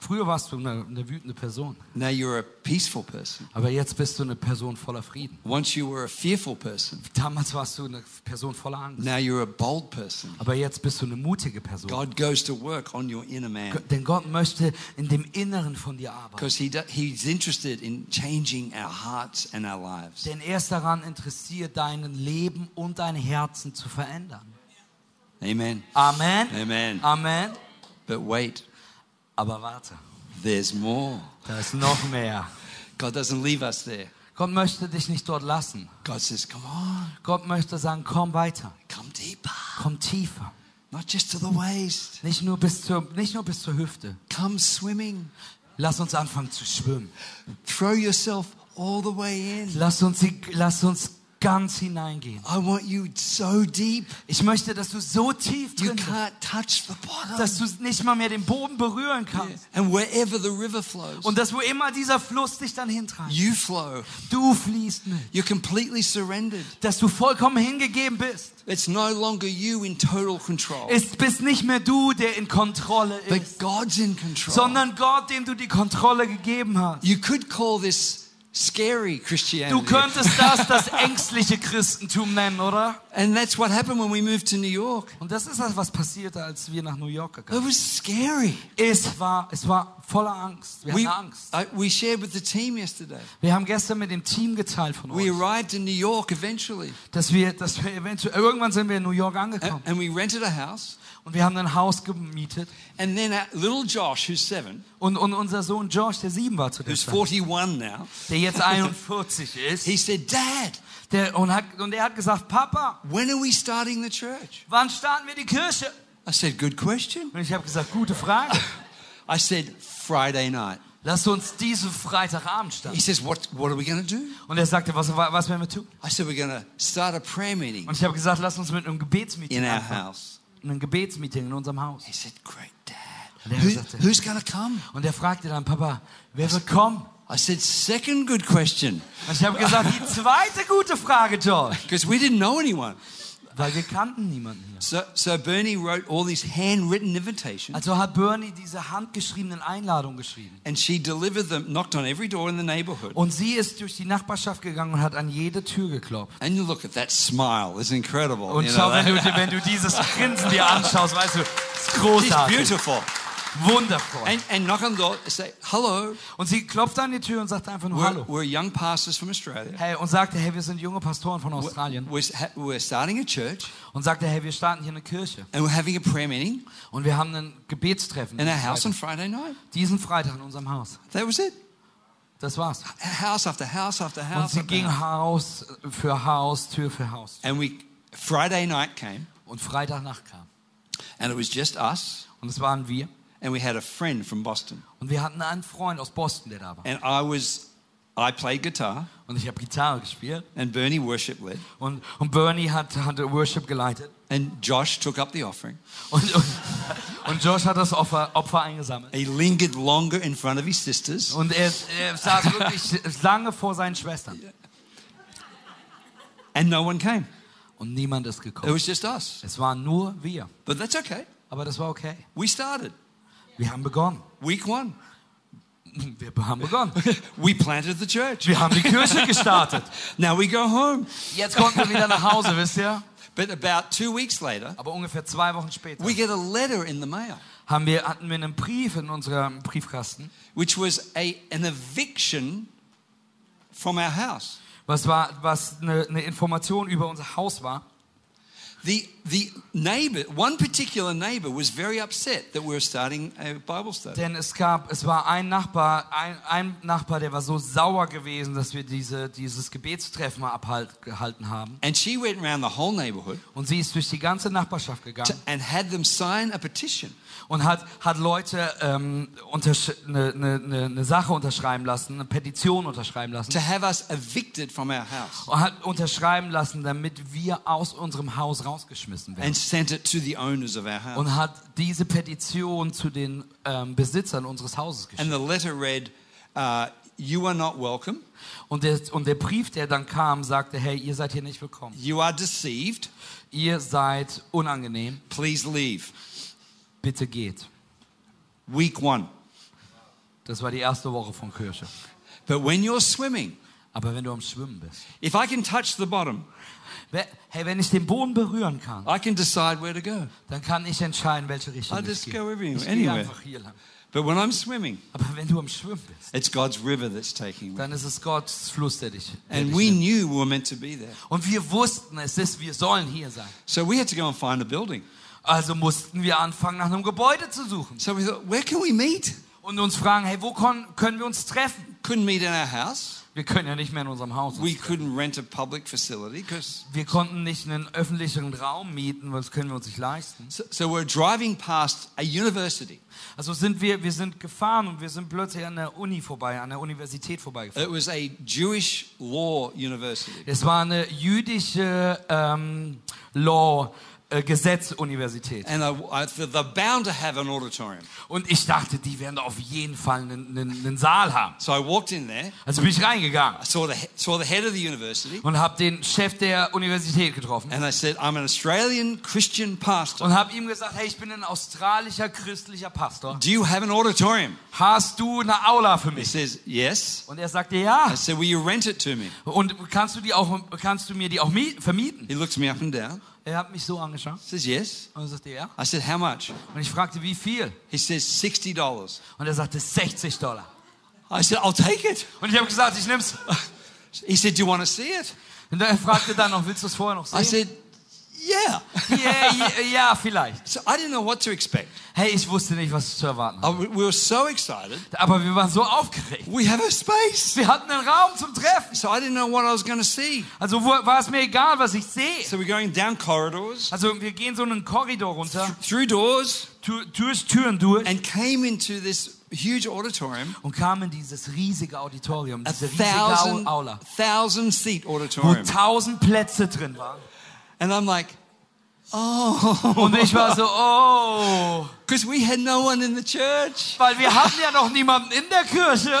früher warst du eine, eine wütende Person, now you're a peaceful person. aber jetzt bist du eine Person voller Frieden. Once you were a fearful person, Damals warst du eine Person voller Angst, now you're a bold person. aber jetzt bist du eine mutige Person. God goes to work on your inner man Denn Gott möchte in dem Inneren von dir arbeiten. because he He's interested in changing our hearts and our lives. Denn er ist daran interessiert, dein Leben und dein Herzen zu verändern. Amen. Amen. Amen. Amen. But wait, Aber warte, there's more. da ist noch mehr. God doesn't leave us there. Gott möchte dich nicht dort lassen. God says, Come on, Gott möchte sagen, komm weiter, come deeper. komm tiefer. Not just to the waist. Nicht nur bis zur, nicht nur bis zur Hüfte. Come swimming. Lass uns anfangen zu schwimmen. Throw yourself all the way in. Lass uns, lass uns ganz hineingehen. I want you so deep. Ich möchte, dass du so tief You drin bist, can't touch the bottom. dass du nicht mal mehr den Boden berühren kannst. And wherever the river flows, Und dass wo immer dieser Fluss dich dann hintreibt, you flow. du fließt mit. You're completely surrendered. Dass du vollkommen hingegeben bist. It's no longer you in total control, Es bist nicht mehr du, der in Kontrolle but ist, God's in control. sondern Gott, dem du die Kontrolle gegeben hast. You could call this scary Du Christianity. könntest das das [LAUGHS] ängstliche Christentum nennen, oder? And that's what happened when we moved to New York. Und das ist das, was passierte, als wir nach New York It gegangen was scary. sind. Es war, es war voller Angst. Wir We, hatten Angst. I, we shared with the team yesterday. Wir haben gestern mit dem Team geteilt von We uns, arrived in New York eventually, dass wir, dass wir eventuell, irgendwann sind wir in New York and, angekommen. and we rented a house. Und wir haben ein Haus gemietet. And then our little Josh, who's seven, Und, und unser Sohn Josh, der sieben war zu der who's Zeit, 41 now, der jetzt 41 ist, he said, Dad, der, und, hat, und er hat gesagt, Papa, when are we starting the church? wann starten wir die Kirche? I said, Good question. Und ich habe gesagt, gute Frage. [LAUGHS] I said, Friday night. Lass uns diesen Freitagabend starten. He says, What, what are we to do? Und er sagte, was, was werden wir tun? I said, We're to start a prayer meeting Und ich habe gesagt, lass uns mit einem Gebetsmeeting in our anfangen. house. Ein Gebetsmeeting in unserem Haus. He said, Great, Dad. Und er Who, sagte, who's going to come? und er fragte dann, Papa, wer wird kommen? I said, Second good question. Und ich habe gesagt, die zweite gute Frage, George. [LAUGHS] Because we didn't know anyone. Weil wir kannten niemanden hier. So, so Bernie wrote all these handwritten invitations. Also hat Bernie diese handgeschriebenen Einladungen geschrieben. And she delivered them, knocked on every door in the neighborhood. Und sie ist durch die Nachbarschaft gegangen und hat an jede Tür geklopft. And you look at that smile, it's incredible. Und schau, wenn du, [LAUGHS] wenn du dieses Grinsen dir anschaust, weißt du, es ist She's großartig. beautiful. Wundervoll. And, and knock on the door, say, hello. Und sie klopfte an die Tür und sagte einfach nur We're, Hallo. we're young pastors from Australia. Hey, und sagte, hey, wir sind junge Pastoren von Australien. We're, we're starting a church Und sagte, hey, wir starten hier eine Kirche. and we're having a prayer meeting Und wir haben ein Gebetstreffen. in our diesen house on Freitag. Friday night. Diesen Freitag in unserem Haus. That was it. Das war's. House after house after Und house. sie after ging. Haus für Haus, Tür für Haus. And we, Friday night came Und Freitagnacht kam. and it was just us Und es waren wir. And we had a friend from Boston. Und wir hatten einen Freund aus Boston, der da war. And I was, I played guitar Und ich habe Gitarre gespielt. and Bernie worship led. Und, und Bernie hat, hat Worship geleitet. And Josh took up the offering. Und, und, und Josh hat das Opfer, Opfer eingesammelt. He lingered longer in front of his sisters. Und er, er saß wirklich lange vor seinen Schwestern. And no one came. Und niemand ist It gekommen. was just us. Es waren nur wir. But that's okay. Aber das war okay. We started. Wir haben begonnen. Week one. [LAUGHS] Wir haben begonnen. [LAUGHS] We planted the church. Wir haben die Kirche [LAUGHS] gestartet. Now we go home. Jetzt konnten wir wieder nach Hause, wisst ihr? But about two weeks later, Aber ungefähr zwei Wochen später we get a letter in the mail, haben wir, hatten wir einen Brief in unserem Briefkasten. which was a, an eviction from our house. Was, war, was eine, eine Information über unser Haus war. The, the neighbor, one particular neighbor, was very upset that we were starting a Bible study. Denn es gab, es war ein Nachbar, ein, ein Nachbar, der war so sauer gewesen, dass wir diese, dieses Gebetstreffen mal abgehalten haben. And she went around the whole neighborhood Und sie ist durch die ganze Nachbarschaft to, gegangen and had them sign a petition und hat, hat Leute ähm, eine, eine, eine, eine Sache unterschreiben lassen, eine Petition unterschreiben lassen. to have us evicted from our house Und hat unterschreiben lassen, damit wir aus unserem Haus rausgeschmissen werden. and sent it to the owners of our house. Und hat diese Petition zu den ähm, Besitzern unseres Hauses And geschickt. the letter read, uh, You are not welcome. Und der, und der Brief, der dann kam, sagte, hey, ihr seid hier nicht willkommen. You are deceived. Ihr seid unangenehm. Please leave. Bitte geht. Week one. Das war die erste Woche von Kirche. But when you're swimming, Aber wenn du am Schwimmen bist, if I can touch the bottom, hey, wenn ich den Boden berühren kann, I can decide where to go. dann kann ich entscheiden, welche Richtung I ich just gehe. go everywhere, Ich gehe anywhere. einfach hier lang. But when I'm swimming, Aber wenn du am Schwimmen bist, it's God's river that's taking me. dann ist es Gottes Fluss, der dich, der And dich we nimmt. knew we were meant to be there. Und wir wussten, es ist, wir sollen hier sein. So we had to go and find a building. Also mussten wir anfangen, nach einem Gebäude zu suchen. So we thought, where can we meet? Und uns fragen, hey, wo können wir uns treffen? Couldn't meet in our house. Wir können ja nicht mehr in unserem Haus. We couldn't rent a public facility because. Wir konnten nicht einen öffentlichen Raum mieten, weil das können wir uns nicht leisten. So, so we're driving past a university. Also sind wir, wir sind gefahren und wir sind plötzlich an der Uni vorbei, an der Universität vorbeigefahren. It was a Jewish law university. Es war eine jüdische ähm, Law äh, Gesetzuniversität. And I, I, they're bound to have an auditorium. Und ich dachte, die werden auf jeden Fall einen, einen, einen Saal haben. So I walked in there. Also bin ich reingegangen I saw the, he- saw the head of the university. und habe den Chef der Universität getroffen And I said, I'm an Australian Christian pastor. und habe ihm gesagt, hey, ich bin ein australischer christlicher Pastor. Do you have an auditorium? Hast du eine Aula für He mich? says, Yes. Und er sagte, ja. I said, Will you rent it to me? Und kannst du die auch, kannst du mir die auch miet- vermieten? He looked me up and down. Er hat mich so angeschaut Says, Yes. und er sagte, ja. I said, How much? Und ich fragte, wie viel? He says, $60. Und er sagte, 60 Dollar. I said, I'll take it. Und ich habe gesagt, ich nehm's. He said, Do you want to see it? Und er fragte dann noch, willst du es vorher noch I sehen? said, Yeah. Ja, ja, ja, vielleicht. So I didn't know what to expect. Hey, ich wusste nicht, was zu erwarten habe. we were so excited. Aber wir waren so aufgeregt. We have a space. Wir hatten einen Raum zum Treffen. So I didn't know what I was going to see. Also wo, war es mir egal, was ich sehe. So we're going down corridors, Also wir gehen so einen Korridor runter, through doors, tu- durch Türen durch and came into this huge auditorium, und kamen in dieses riesige Auditorium, diese riesige thousand, Aula, thousand seat wo auditorium. tausend Plätze drin waren. And I'm like, oh, Und ich war so, [LAUGHS] oh, because we had no one in the church. weil wir hatten ja noch niemanden in der Kirche.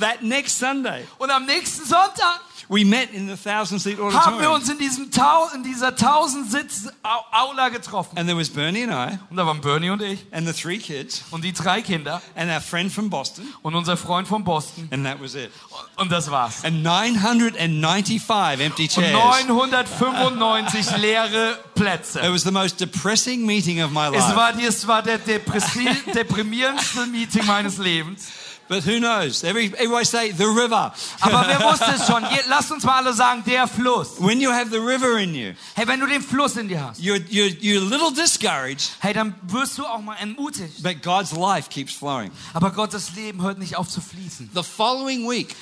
That next Sunday, Und am nächsten Sonntag we met in the thousand seat haben wir auditorium. uns in, diesem Tau in dieser tausend Sitz Aula getroffen. And there was Bernie and I, Und da waren Bernie und ich and the three kids, und die drei Kinder and our friend from Boston, und unser Freund von Boston. and that was it. Und das war's. And 995 empty Und chairs. 995 [LAUGHS] leere It Plätze. was the most depressing meeting of my Es life. war, die- es war der [LAUGHS] deprimierendste Meeting meines Lebens. But who knows? Every, everybody say the river. Aber wer [LAUGHS] wusste es schon? Lasst uns mal alle sagen, der Fluss. when you have the river in you, Hey, wenn du den Fluss in dir hast, you're, you're, you're a little discouraged, hey, dann wirst du auch mal entmutigt. but God's life keeps flowing. Aber Gottes Leben hört nicht auf zu fließen. The following week,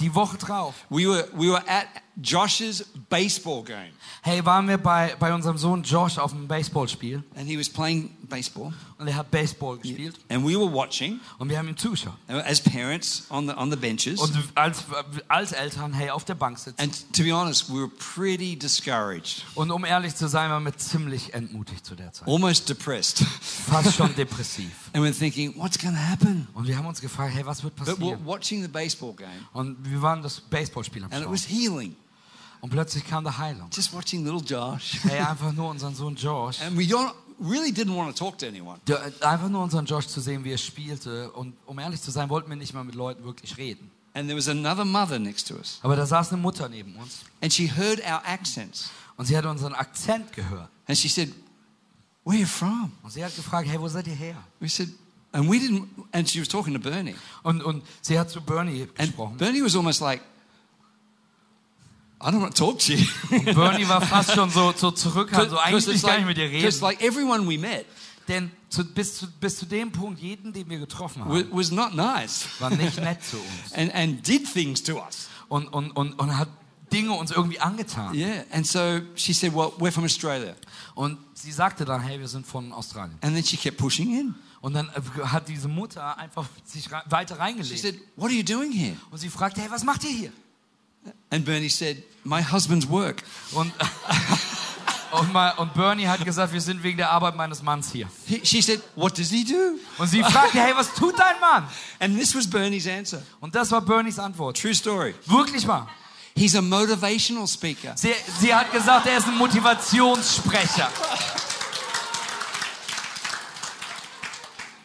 Die Woche drauf, we were, we were at Josh's baseball game, hey, waren wir bei, bei unserem Sohn Josh auf dem Baseballspiel and he was playing baseball, und er hat Baseball gespielt and we were watching und wir haben ihm zugeschaut. as parents on the, on the benches. Und als, als Eltern, hey, auf der Bank sitzen. And to be honest, we were pretty discouraged, Und um ehrlich zu sein, waren wir ziemlich entmutigt zu der Zeit. almost depressed. Fast schon [LAUGHS] depressiv. and we're thinking, what's going to happen? Und wir haben uns gefragt, hey, was wird But we're passieren? watching the baseball game, Und wir waren das Baseballspiel am and it was healing. Und plötzlich kam der Heilung. Just watching little Josh. Hey, einfach nur unseren Sohn Josh. And we don't really didn't want to talk to anyone. Einfach nur unseren Josh zu sehen, wie er spielte. Und um ehrlich zu sein, wollten wir nicht mal mit Leuten wirklich reden. And there was another mother next to us. Aber da saß eine Mutter neben uns. And she heard our accents. Und sie hat unseren Akzent gehört. And she said, Where are you from? Und sie hat gefragt, hey, wo seid ihr her? We said, and we didn't and she was talking to Bernie. Und, und sie hat zu Bernie And gesprochen. Bernie was almost like, I don't want to talk to you. Und Bernie war fast schon so, so zurückhaltend, so eigentlich will ich gar nicht mit dir just reden. like everyone we met Denn zu, bis, zu, bis zu dem Punkt, jeden, den wir getroffen haben, was not nice war nicht nett zu uns. [LAUGHS] and, and did things to us. Und, und, und, und hat Dinge uns irgendwie angetan. Yeah. And so she said, Well, we're from Australia. Und sie sagte dann, hey, wir sind von Australien. And then she kept pushing in. Und dann äh, hat diese Mutter einfach sich weiter She reingelegt. said, What are you doing here? Und sie fragte, hey, was macht ihr hier? And Bernie said, My husband's work. Und, [LAUGHS] Und, mal, und Bernie hat gesagt, wir sind wegen der Arbeit meines Manns hier. He, she said, What does he do? Und sie fragte, hey, was tut dein Mann? And this was Bernie's answer. Und das war Bernies Antwort. True story. Wirklich wahr. He's a motivational speaker. Sie, sie hat gesagt, er ist ein Motivationssprecher.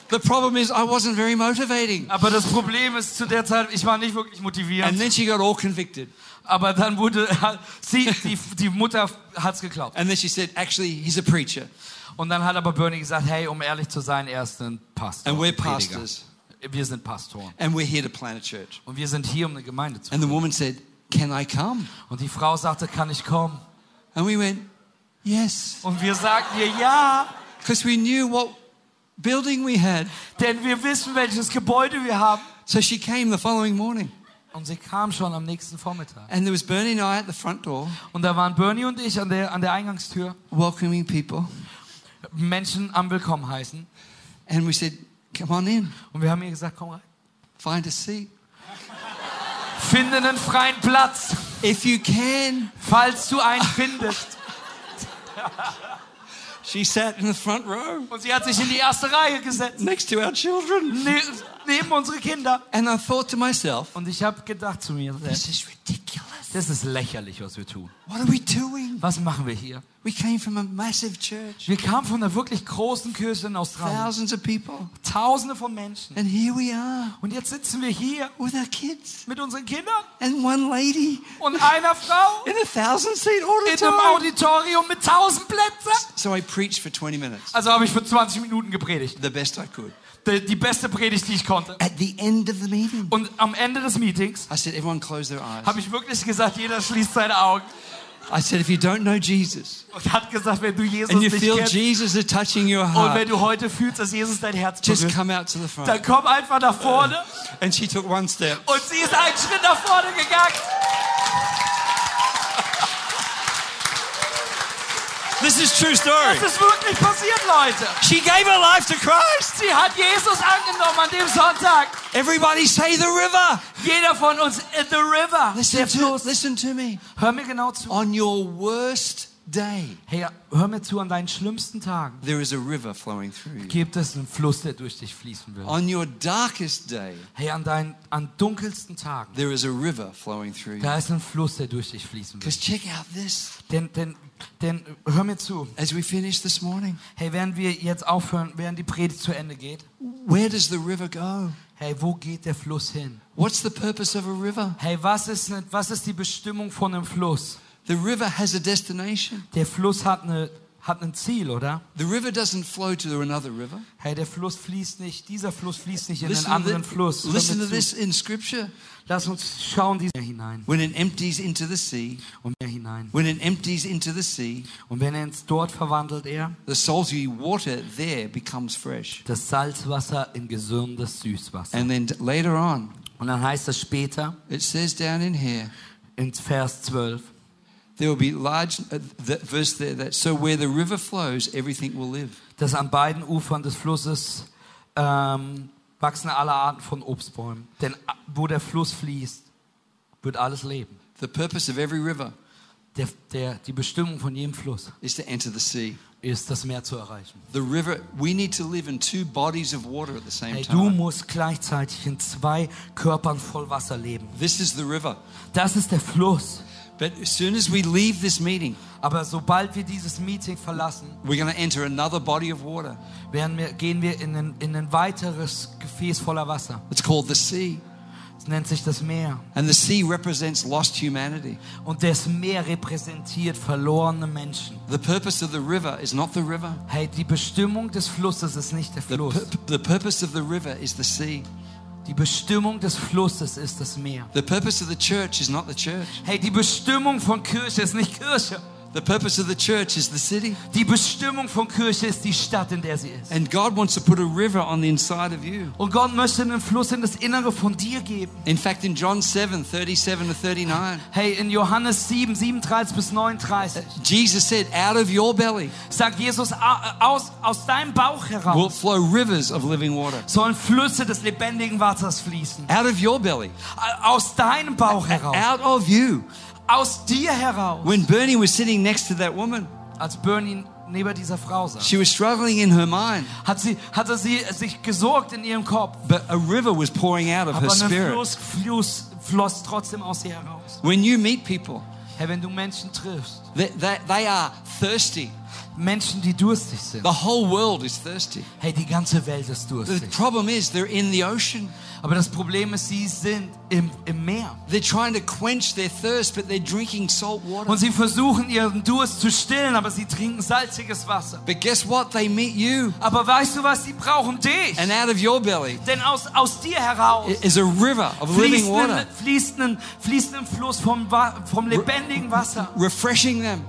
The problem is, I wasn't very motivating. Aber das Problem ist, zu der Zeit, ich war nicht wirklich And motivierend. then she got all convicted. Aber dann wurde, [LAUGHS] sie, die, die Mutter hat's geglaubt. And then she said, Actually, he's a preacher. Und dann hat aber Bernie gesagt, hey, um ehrlich zu sein, er ist ein Pastor. And we're pastors. Wir sind Pastoren. And we're here to plant a church. Und wir sind hier, um eine Gemeinde zu And the woman said, Can I come? Und die Frau sagte, kann ich kommen? And we went, Yes. Und wir sagten ihr, ja, Because we knew what building we had. denn wir wissen, welches Gebäude wir haben. So she came the following morning. Und sie kam schon am nächsten Vormittag. And there was Bernie and I at the front door Und da waren Bernie und ich an der, an der Eingangstür, welcoming people. Menschen am Willkommen heißen. And we said, Come on in, Und wir haben ihr gesagt, komm rein. find a seat. Finde einen freien Platz, If you can. falls du einen findest. [LAUGHS] She sat in the front row Und sie hat sich in die erste Reihe gesetzt, next to our children. ne neben unsere Kinder. And I thought to myself, Und ich habe gedacht zu mir, This is ridiculous. das ist lächerlich, was wir tun. What are we doing? Was machen wir hier? We came from a massive church, Wir kamen von einer wirklich großen Kirche in Australien. thousands of people. Tausende von Menschen. And here we are Und jetzt sitzen wir hier with our kids mit unseren Kindern and one lady und einer Frau in a thousand seat in einem auditorium. Auditorium mit tausend Plätzen. So I preached for 20 minutes, Also habe ich für 20 Minuten gepredigt. the best I could. Die, die beste Predigt, die ich konnte. At the end of the meeting, Und am Ende des Meetings I said, Everyone close their eyes. habe ich wirklich gesagt, jeder schließt seine Augen. I said, If you don't know Jesus Und hat gesagt, wenn du Jesus and you nicht feel kennst Jesus is touching your und wenn heart, du heute fühlst, dass Jesus dein Herz just berührt, come out to the dann front. komm einfach nach vorne. And she took one step. Und sie ist einen Schritt nach vorne gegangen. This is true story. Das ist wirklich passiert, Leute. She gave her life to Christ. Sie hat Jesus angenommen an dem Sonntag. Everybody say the river. Jeder von uns in the river. Listen to, listen to me. Hör mir genau zu. On your worst day, Hey, hör mir zu, an deinen schlimmsten Tagen there is a river flowing through you. gibt es einen Fluss, der durch dich fließen will. On your darkest day, Hey, an deinen an dunkelsten Tagen, there is a river flowing through you. da ist ein Fluss, der durch dich fließen. Because check out this. Denn, denn, denn, hör mir zu. As we finish this morning, Hey, während wir jetzt aufhören, während die Predigt zu Ende geht, where does the river go? hey, wo geht der Fluss hin? What's the purpose of a river? Hey, was ist, was ist die Bestimmung von einem Fluss? The river has a destination. Der Fluss hat, eine, hat ein Ziel, oder? The river doesn't flow to another river. Hey, der Fluss fließt nicht, dieser Fluss fließt nicht in einen Listen to, anderen thi- Fluss. Listen to this in Scripture. Lass uns schauen dies hinein When it empties into the sea, und mehr hinein. when it empties into the sea, Und wenn er ins dort verwandelt er the salty water there becomes fresh. das Salzwasser in gesundes Süßwasser. And then later on, Und dann heißt es später it says down in here, in Vers 12, there will be large, uh, the verse there, that so where the river flows, everything will live. dass an beiden Ufern des Flusses ähm, wachsen alle Arten von Obstbäumen. Denn a- wo der Fluss fließt, wird alles leben. The purpose of every river Der, der, die Bestimmung von jedem Fluss is to enter the sea. ist, das Meer zu erreichen. The river, we need to live in two bodies of water at the same Hey, du time. musst gleichzeitig in zwei Körpern voll Wasser leben. This is the river. Das ist der Fluss. But as soon as we leave this meeting, Aber sobald wir dieses Meeting verlassen, we're going to enter another body of water. werden wir, gehen wir in ein, in ein weiteres Gefäß voller Wasser. It's called the sea. Es nennt sich das Meer. And the sea represents lost humanity. Und das Meer repräsentiert verlorene Menschen. The purpose of the river is not the river. Hey, die Bestimmung des Flusses ist nicht der The, Fluss. pur- the purpose of the river is the sea. Die Bestimmung des Flusses ist das Meer. The purpose of the church is not the church. Hey, die Bestimmung von Kirche ist nicht Kirche. The purpose of the church is the city. Die Bestimmung von Kirche ist die Stadt, in der sie ist. And God wants to put a river on the inside of you. Und Gott möchte einen Fluss in das Innere von dir geben. In fact, in John 7 37 to 39, Hey, in Johannes 7, 37 bis 39 Jesus said, Out of your belly sagt Jesus, "A- aus, aus deinem Bauch will heraus flow rivers of living water. sollen Flüsse des lebendigen Wassers fließen. Out of your belly, Aus deinem Bauch heraus. out of you. Aus dir heraus. When Bernie was sitting next to that woman, als Bernie neben dieser Frau saß, she was struggling in her mind, hat sie, hatte sie sich gesorgt in ihrem Kopf. but a river was pouring out of her Aber ein spirit. Fluss, Fluss floss trotzdem aus ihr heraus. When you meet people, Hey, wenn du Menschen triffst, they, they, they are thirsty. Menschen, die durstig sind. The whole world is thirsty. Hey, die ganze Welt ist The durstig. problem is they're in the ocean. Aber das Problem ist, sie sind im, im Meer. They're trying to quench their thirst, but they're drinking salt water. Und sie versuchen ihren Durst zu stillen, aber sie trinken salziges Wasser. But guess what? They meet you, Aber weißt du was? Sie brauchen dich. and out of your belly Denn aus, aus dir heraus is a river of living water, fließt ein, fließt ein Fluss vom, vom lebendigen Wasser. refreshing them.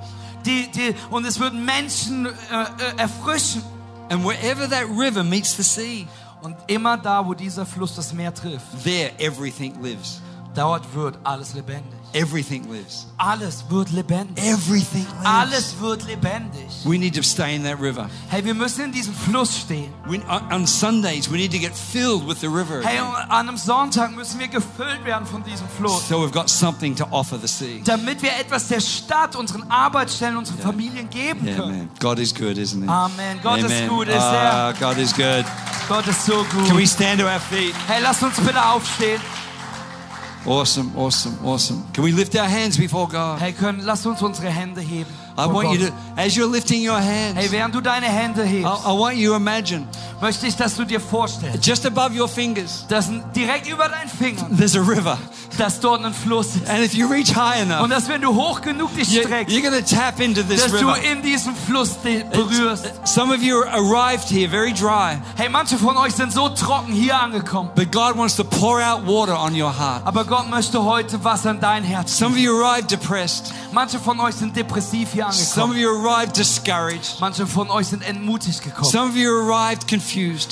Die, die, und es wird Menschen äh, äh, erfrischen. And wherever that river meets the sea, Und immer da, wo dieser Fluss das Meer trifft, there everything lives. dort wird alles lebendig. Everything lives. Alles wird lebendig. Everything lives. Alles wird lebendig. We need to stay in that river. Hey, wir müssen in diesem Fluss stehen. We, on on Sundays, we need to get filled with the river. Hey, an einem Sonntag müssen wir gefüllt werden von diesem Fluss. So we've got something to offer the sea. Damit wir etwas der Stadt, unseren Arbeitsstellen, unseren Familien geben Yeah, können. man. God is good, isn't he? Amen. Gott ist gut, ist Ah, er. God is good. Gott ist so Can we gut. stand to our feet? Hey, lasst uns bitte aufstehen. Awesome, awesome, awesome. Can we lift our hands before God? Hey, können, lasst uns unsere Hände heben. I want you to, as you're lifting your hands, Hey, während du deine Hände I, hebst, I want you to imagine möchte ich, dass du dir vorstellst, just above your fingers, dass direkt über deinen Fingern, there's a river. dass dort ein Fluss ist. And if you reach high Und enough, dass wenn du hoch genug dich streckst, you're to tap into this dass du river. in diesem Fluss berührst. Some of you arrived here very dry, Hey, manche von euch sind so trocken hier angekommen. but God wants to pour out water on your heart. Aber Gott möchte heute Wasser in dein Herz. Some of you arrived depressed. Manche von euch sind depressiv hier Some of angekommen. you arrived discouraged. Manche von euch sind entmutigt gekommen. Some of you arrived confused.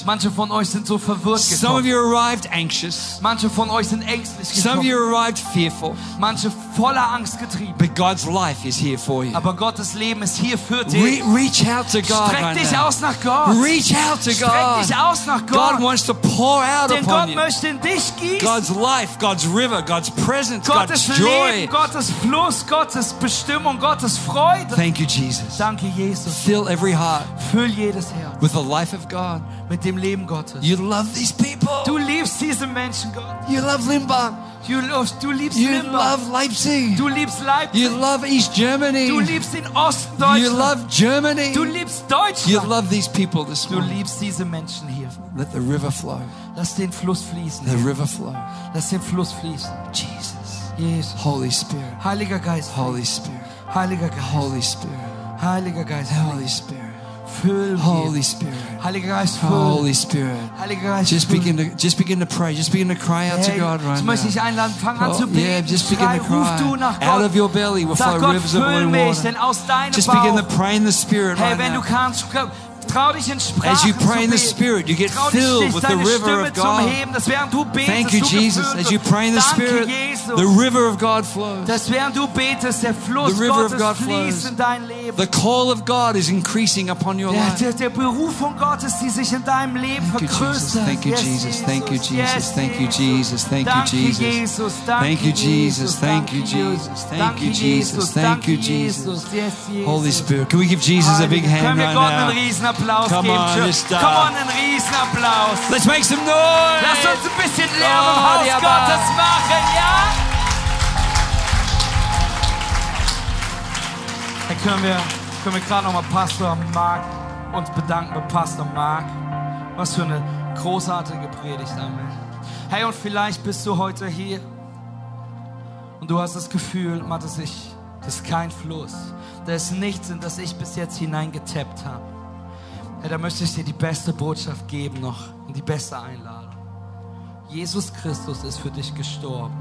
Manche von euch sind so verwirrt Some of you arrived anxious. Manche von euch sind ängstlich Some of you gekommen. arrived fearful. Manche voller Angst getrieben. But God's life is here for you. Aber Gottes Leben ist hier für Re- reach out to God Streck right dich now. aus nach Gott. Reach out to Streck God. dich aus nach God wants to pour out Denn upon Gott you. möchte in dich gießen. God's life, God's river, God's presence, Gottes God's joy. Leben, Gottes Fluss, Gottes Bestimmung, Gottes Freude. Thank you, Jesus. Danke, Jesus. Fill every heart Füll jedes Herz with the life of God. Mit dem Leben Gottes. You love these people. Du liebst diese Menschen, Gott. You love Limbach. Du, du liebst You Limbach. love Leipzig. Du liebst Leipzig. You love East Germany. Du liebst den Osten You love Germany. Du liebst You love these people this Du morning. liebst diese Menschen hier. Let the river flow. Lass den Fluss fließen. The river flow. Lass den Fluss fließen. Jesus. Jesus. Holy Spirit. Heiliger Geist. Holy Spirit. Heiliger Geist. Holy Spirit. Heiliger Geist. Holy Spirit. Holy. Spirit. Heiliger Geist. Holy Spirit. Heiliger Geist. Just begin to just begin to pray. Just begin to cry out to God right dich now. einladen, fang an zu beten. yeah, just begin Schrei, to ruf cry. du nach Out of your belly will flow rivers of füll living mich, water. denn aus deinem Just begin to pray in the Spirit Hey, right wenn du now. kannst, trau dich in Sprachen As you pray in the. Spirit, you get Trau filled dich with the river Stimme of God. Heben, dass während du betest, Thank you, Jesus. As you pray in the Spirit, Jesus. the river of God flows. dass während du betest, der Fluss The river of God flows. in dein Leben. The call of God is increasing upon your life. der, der Berufung Gottes, die sich in deinem Leben Thank you, Jesus. vergrößert. Thank you, Jesus. Thank you, Jesus. Thank you, Jesus. Thank you, Jesus. Jesus. Thank you, Jesus. Thank you, Jesus. Thank you, Jesus. Thank you, Jesus. Holy Spirit, can we give Jesus a big hand right now? Riesenapplaus Come geben? on, Come on, einen Riesenapplaus. Let's make some Lass noise. uns ein bisschen Lärm im Oh, Haus ja, Gottes machen, ja? Hey, können wir, können wir gerade nochmal Pastor Mark uns bedanken bei Pastor Mark. Was für eine großartige Predigt, Amen. Hey, und vielleicht bist du heute hier und du hast das Gefühl, Matthias, ich, das ist kein Fluss. Da ist nichts, in das ich bis jetzt hineingetappt habe. Hey, da möchte ich dir die beste Botschaft geben noch und die beste Einladung. Jesus Christus ist für dich gestorben.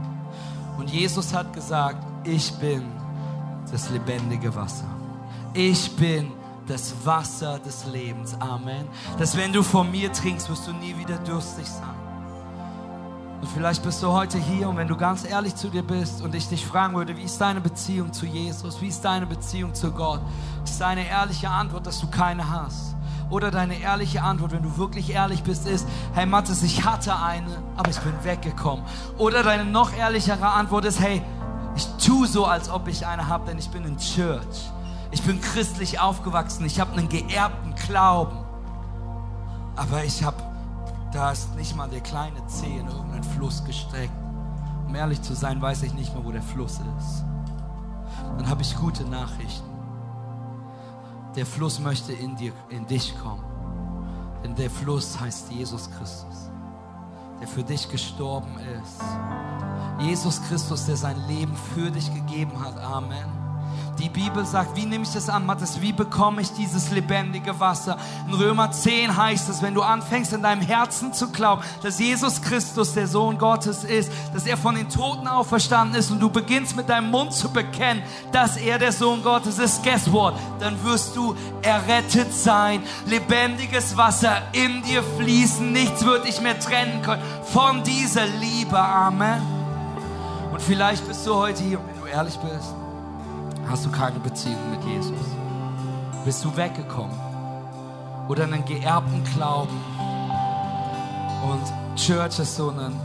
Und Jesus hat gesagt, ich bin das lebendige Wasser. Ich bin das Wasser des Lebens. Amen. Dass wenn du von mir trinkst, wirst du nie wieder durstig sein. Und vielleicht bist du heute hier und wenn du ganz ehrlich zu dir bist und ich dich fragen würde, wie ist deine Beziehung zu Jesus? Wie ist deine Beziehung zu Gott? Ist deine ehrliche Antwort, dass du keine hast? Oder deine ehrliche Antwort, wenn du wirklich ehrlich bist, ist, hey Mathis, ich hatte eine, aber ich bin weggekommen. Oder deine noch ehrlichere Antwort ist, hey, ich tue so, als ob ich eine habe, denn ich bin in Church. Ich bin christlich aufgewachsen. Ich habe einen geerbten Glauben. Aber ich habe, da ist nicht mal der kleine Zeh in irgendeinen Fluss gestreckt. Um ehrlich zu sein, weiß ich nicht mehr, wo der Fluss ist. Dann habe ich gute Nachrichten. Der Fluss möchte in dir, in dich kommen. Denn der Fluss heißt Jesus Christus, der für dich gestorben ist. Jesus Christus, der sein Leben für dich gegeben hat. Amen. Die Bibel sagt, wie nehme ich das an, Matthias? Wie bekomme ich dieses lebendige Wasser? In Römer 10 heißt es, wenn du anfängst in deinem Herzen zu glauben, dass Jesus Christus der Sohn Gottes ist, dass er von den Toten auferstanden ist und du beginnst mit deinem Mund zu bekennen, dass er der Sohn Gottes ist, guess what? Dann wirst du errettet sein. Lebendiges Wasser in dir fließen. Nichts wird dich mehr trennen können von dieser Liebe. Amen. Und vielleicht bist du heute hier, wenn du ehrlich bist hast du keine Beziehung mit Jesus. Bist du weggekommen oder einen geerbten Glauben und Church ist so, einen,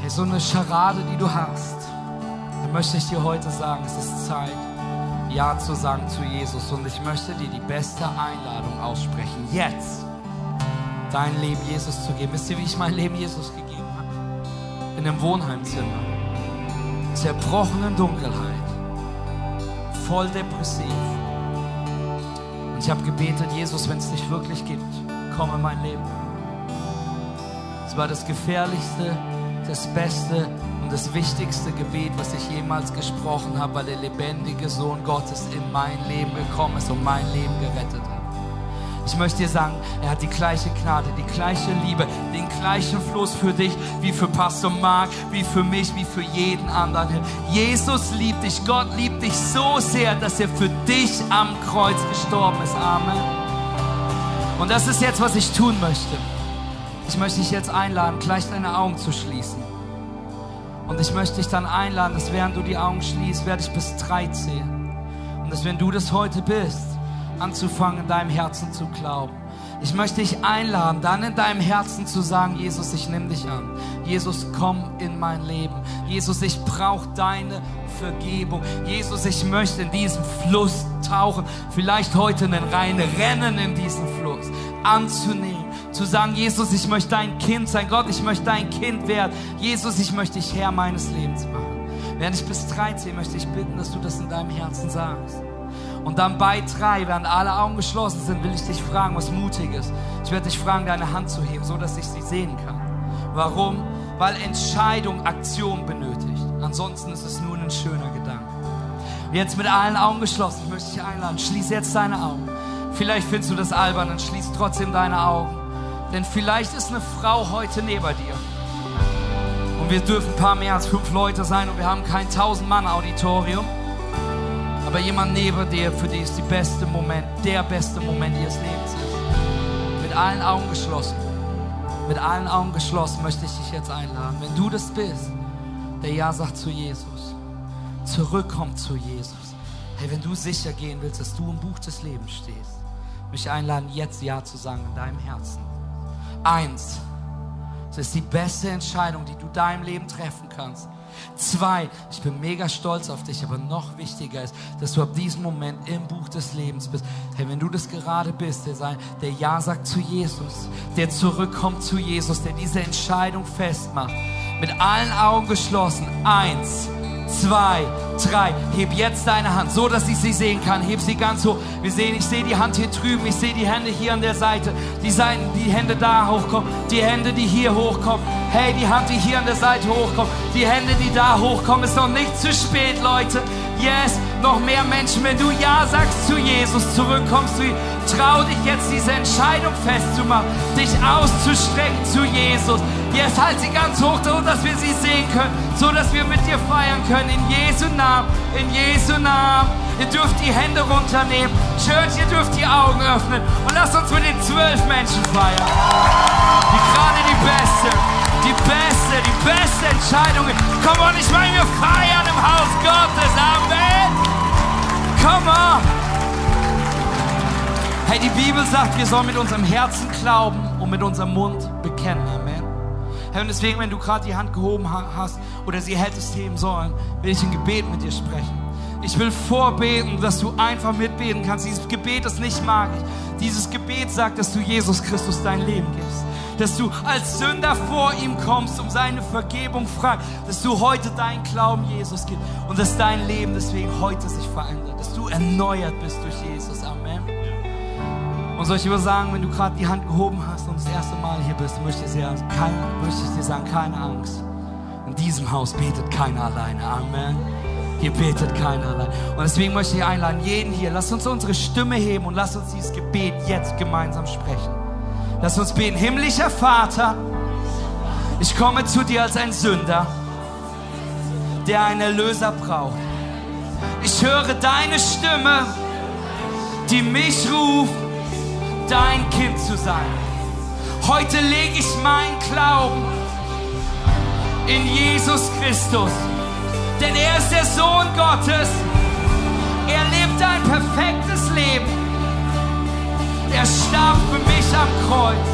hey, so eine Scharade, die du hast. Dann möchte ich dir heute sagen, es ist Zeit, Ja zu sagen zu Jesus und ich möchte dir die beste Einladung aussprechen, jetzt dein Leben Jesus zu geben. Wisst ihr, wie ich mein Leben Jesus gegeben habe? In einem Wohnheimzimmer zerbrochenen Dunkelheit, voll depressiv. Und ich habe gebetet, Jesus, wenn es dich wirklich gibt, komm in mein Leben. Es war das gefährlichste, das beste und das wichtigste Gebet, was ich jemals gesprochen habe, weil der lebendige Sohn Gottes in mein Leben gekommen ist und mein Leben gerettet hat. Ich möchte dir sagen, er hat die gleiche Gnade, die gleiche Liebe, den gleichen Fluss für dich, wie für Pastor Mark, wie für mich, wie für jeden anderen. Jesus liebt dich, Gott liebt dich so sehr, dass er für dich am Kreuz gestorben ist. Amen. Und das ist jetzt, was ich tun möchte. Ich möchte dich jetzt einladen, gleich deine Augen zu schließen. Und ich möchte dich dann einladen, dass während du die Augen schließt, werde ich bis drei zählen. Und dass wenn du das heute bist, anzufangen, in deinem Herzen zu glauben. Ich möchte dich einladen, dann in deinem Herzen zu sagen, Jesus, ich nehme dich an. Jesus, komm in mein Leben. Jesus, ich brauche deine Vergebung. Jesus, ich möchte in diesen Fluss tauchen. Vielleicht heute einen rein rennen in diesen Fluss. Anzunehmen. Zu sagen, Jesus, ich möchte dein Kind sein. Gott, ich möchte dein Kind werden. Jesus, ich möchte dich Herr meines Lebens machen. Während ich bis 13 möchte ich bitten, dass du das in deinem Herzen sagst. Und dann bei drei, während alle Augen geschlossen sind, will ich dich fragen, was mutig ist. Ich werde dich fragen, deine Hand zu heben, so dass ich sie sehen kann. Warum? Weil Entscheidung Aktion benötigt. Ansonsten ist es nur ein schöner Gedanke. Jetzt mit allen Augen geschlossen, ich möchte dich einladen, schließ jetzt deine Augen. Vielleicht findest du das albern, dann schließ trotzdem deine Augen. Denn vielleicht ist eine Frau heute neben dir. Und wir dürfen ein paar mehr als fünf Leute sein und wir haben kein 1000-Mann-Auditorium aber jemand neben dir, für die ist die beste Moment, der beste Moment ihres Lebens ist. Mit allen Augen geschlossen. Mit allen Augen geschlossen möchte ich dich jetzt einladen. Wenn du das bist, der Ja sagt zu Jesus, zurückkommt zu Jesus. Hey, wenn du sicher gehen willst, dass du im Buch des Lebens stehst, mich einladen, jetzt Ja zu sagen in deinem Herzen. Eins, das ist die beste Entscheidung, die du deinem Leben treffen kannst. Zwei, ich bin mega stolz auf dich, aber noch wichtiger ist, dass du ab diesem Moment im Buch des Lebens bist. Hey, wenn du das gerade bist, der, sein, der Ja sagt zu Jesus, der zurückkommt zu Jesus, der diese Entscheidung festmacht, mit allen Augen geschlossen. Eins, zwei, drei. Heb jetzt deine Hand, so dass ich sie sehen kann. Heb sie ganz hoch. Wir sehen, ich sehe die Hand hier drüben, ich sehe die Hände hier an der Seite, die Seiten, die Hände da hochkommen, die Hände, die hier hochkommen. Hey, die Hand, die hier an der Seite hochkommt, die Hände, die da hochkommen. Ist noch nicht zu spät, Leute. Yes, noch mehr Menschen. Wenn du Ja sagst zu Jesus, zurückkommst zu trau dich jetzt diese Entscheidung festzumachen, dich auszustrecken zu Jesus. Yes, halt sie ganz hoch, so dass wir sie sehen können, so dass wir mit dir feiern können. In Jesu Namen, in Jesu Namen. Ihr dürft die Hände runternehmen. Church, ihr dürft die Augen öffnen und lasst uns mit den zwölf Menschen feiern. Die gerade die beste, die beste, die beste Entscheidung. Komm on, ich meine, wir feiern im Haus Gottes. Amen. Come on. Hey, die Bibel sagt, wir sollen mit unserem Herzen glauben und mit unserem Mund bekennen. Amen. Hey, und deswegen, wenn du gerade die Hand gehoben hast oder sie hättest heben sollen, will ich ein Gebet mit dir sprechen. Ich will vorbeten, dass du einfach mitbeten kannst. Dieses Gebet ist nicht magisch. Dieses Gebet sagt, dass du Jesus Christus dein Leben gibst. Dass du als Sünder vor ihm kommst, um seine Vergebung fragst. Dass du heute deinen Glauben Jesus gibst. Und dass dein Leben deswegen heute sich verändert. Dass du erneuert bist durch Jesus. Amen. Und soll ich dir sagen, wenn du gerade die Hand gehoben hast und das erste Mal hier bist, möchte ich, dir, keine, möchte ich dir sagen, keine Angst. In diesem Haus betet keiner alleine. Amen. Hier betet keiner allein. Und deswegen möchte ich einladen, jeden hier, lass uns unsere Stimme heben und lass uns dieses Gebet jetzt gemeinsam sprechen. Lass uns beten, himmlischer Vater, ich komme zu dir als ein Sünder, der einen Erlöser braucht. Ich höre deine Stimme, die mich ruft, dein Kind zu sein. Heute lege ich meinen Glauben in Jesus Christus denn er ist der Sohn Gottes. Er lebt ein perfektes. Er starb für mich am Kreuz.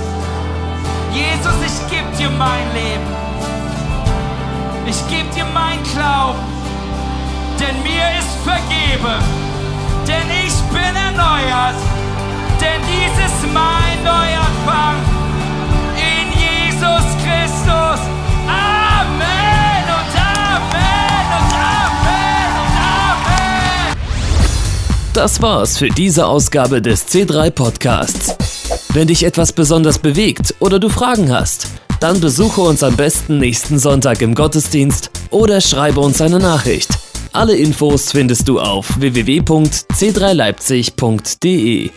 Jesus, ich gebe dir mein Leben. Ich gebe dir mein Glauben. Denn mir ist vergeben. Denn ich bin erneuert. Denn dies ist mein Neuanfang. In Jesus Christus. Das war's für diese Ausgabe des C3 Podcasts. Wenn dich etwas besonders bewegt oder du Fragen hast, dann besuche uns am besten nächsten Sonntag im Gottesdienst oder schreibe uns eine Nachricht. Alle Infos findest du auf www.c3leipzig.de.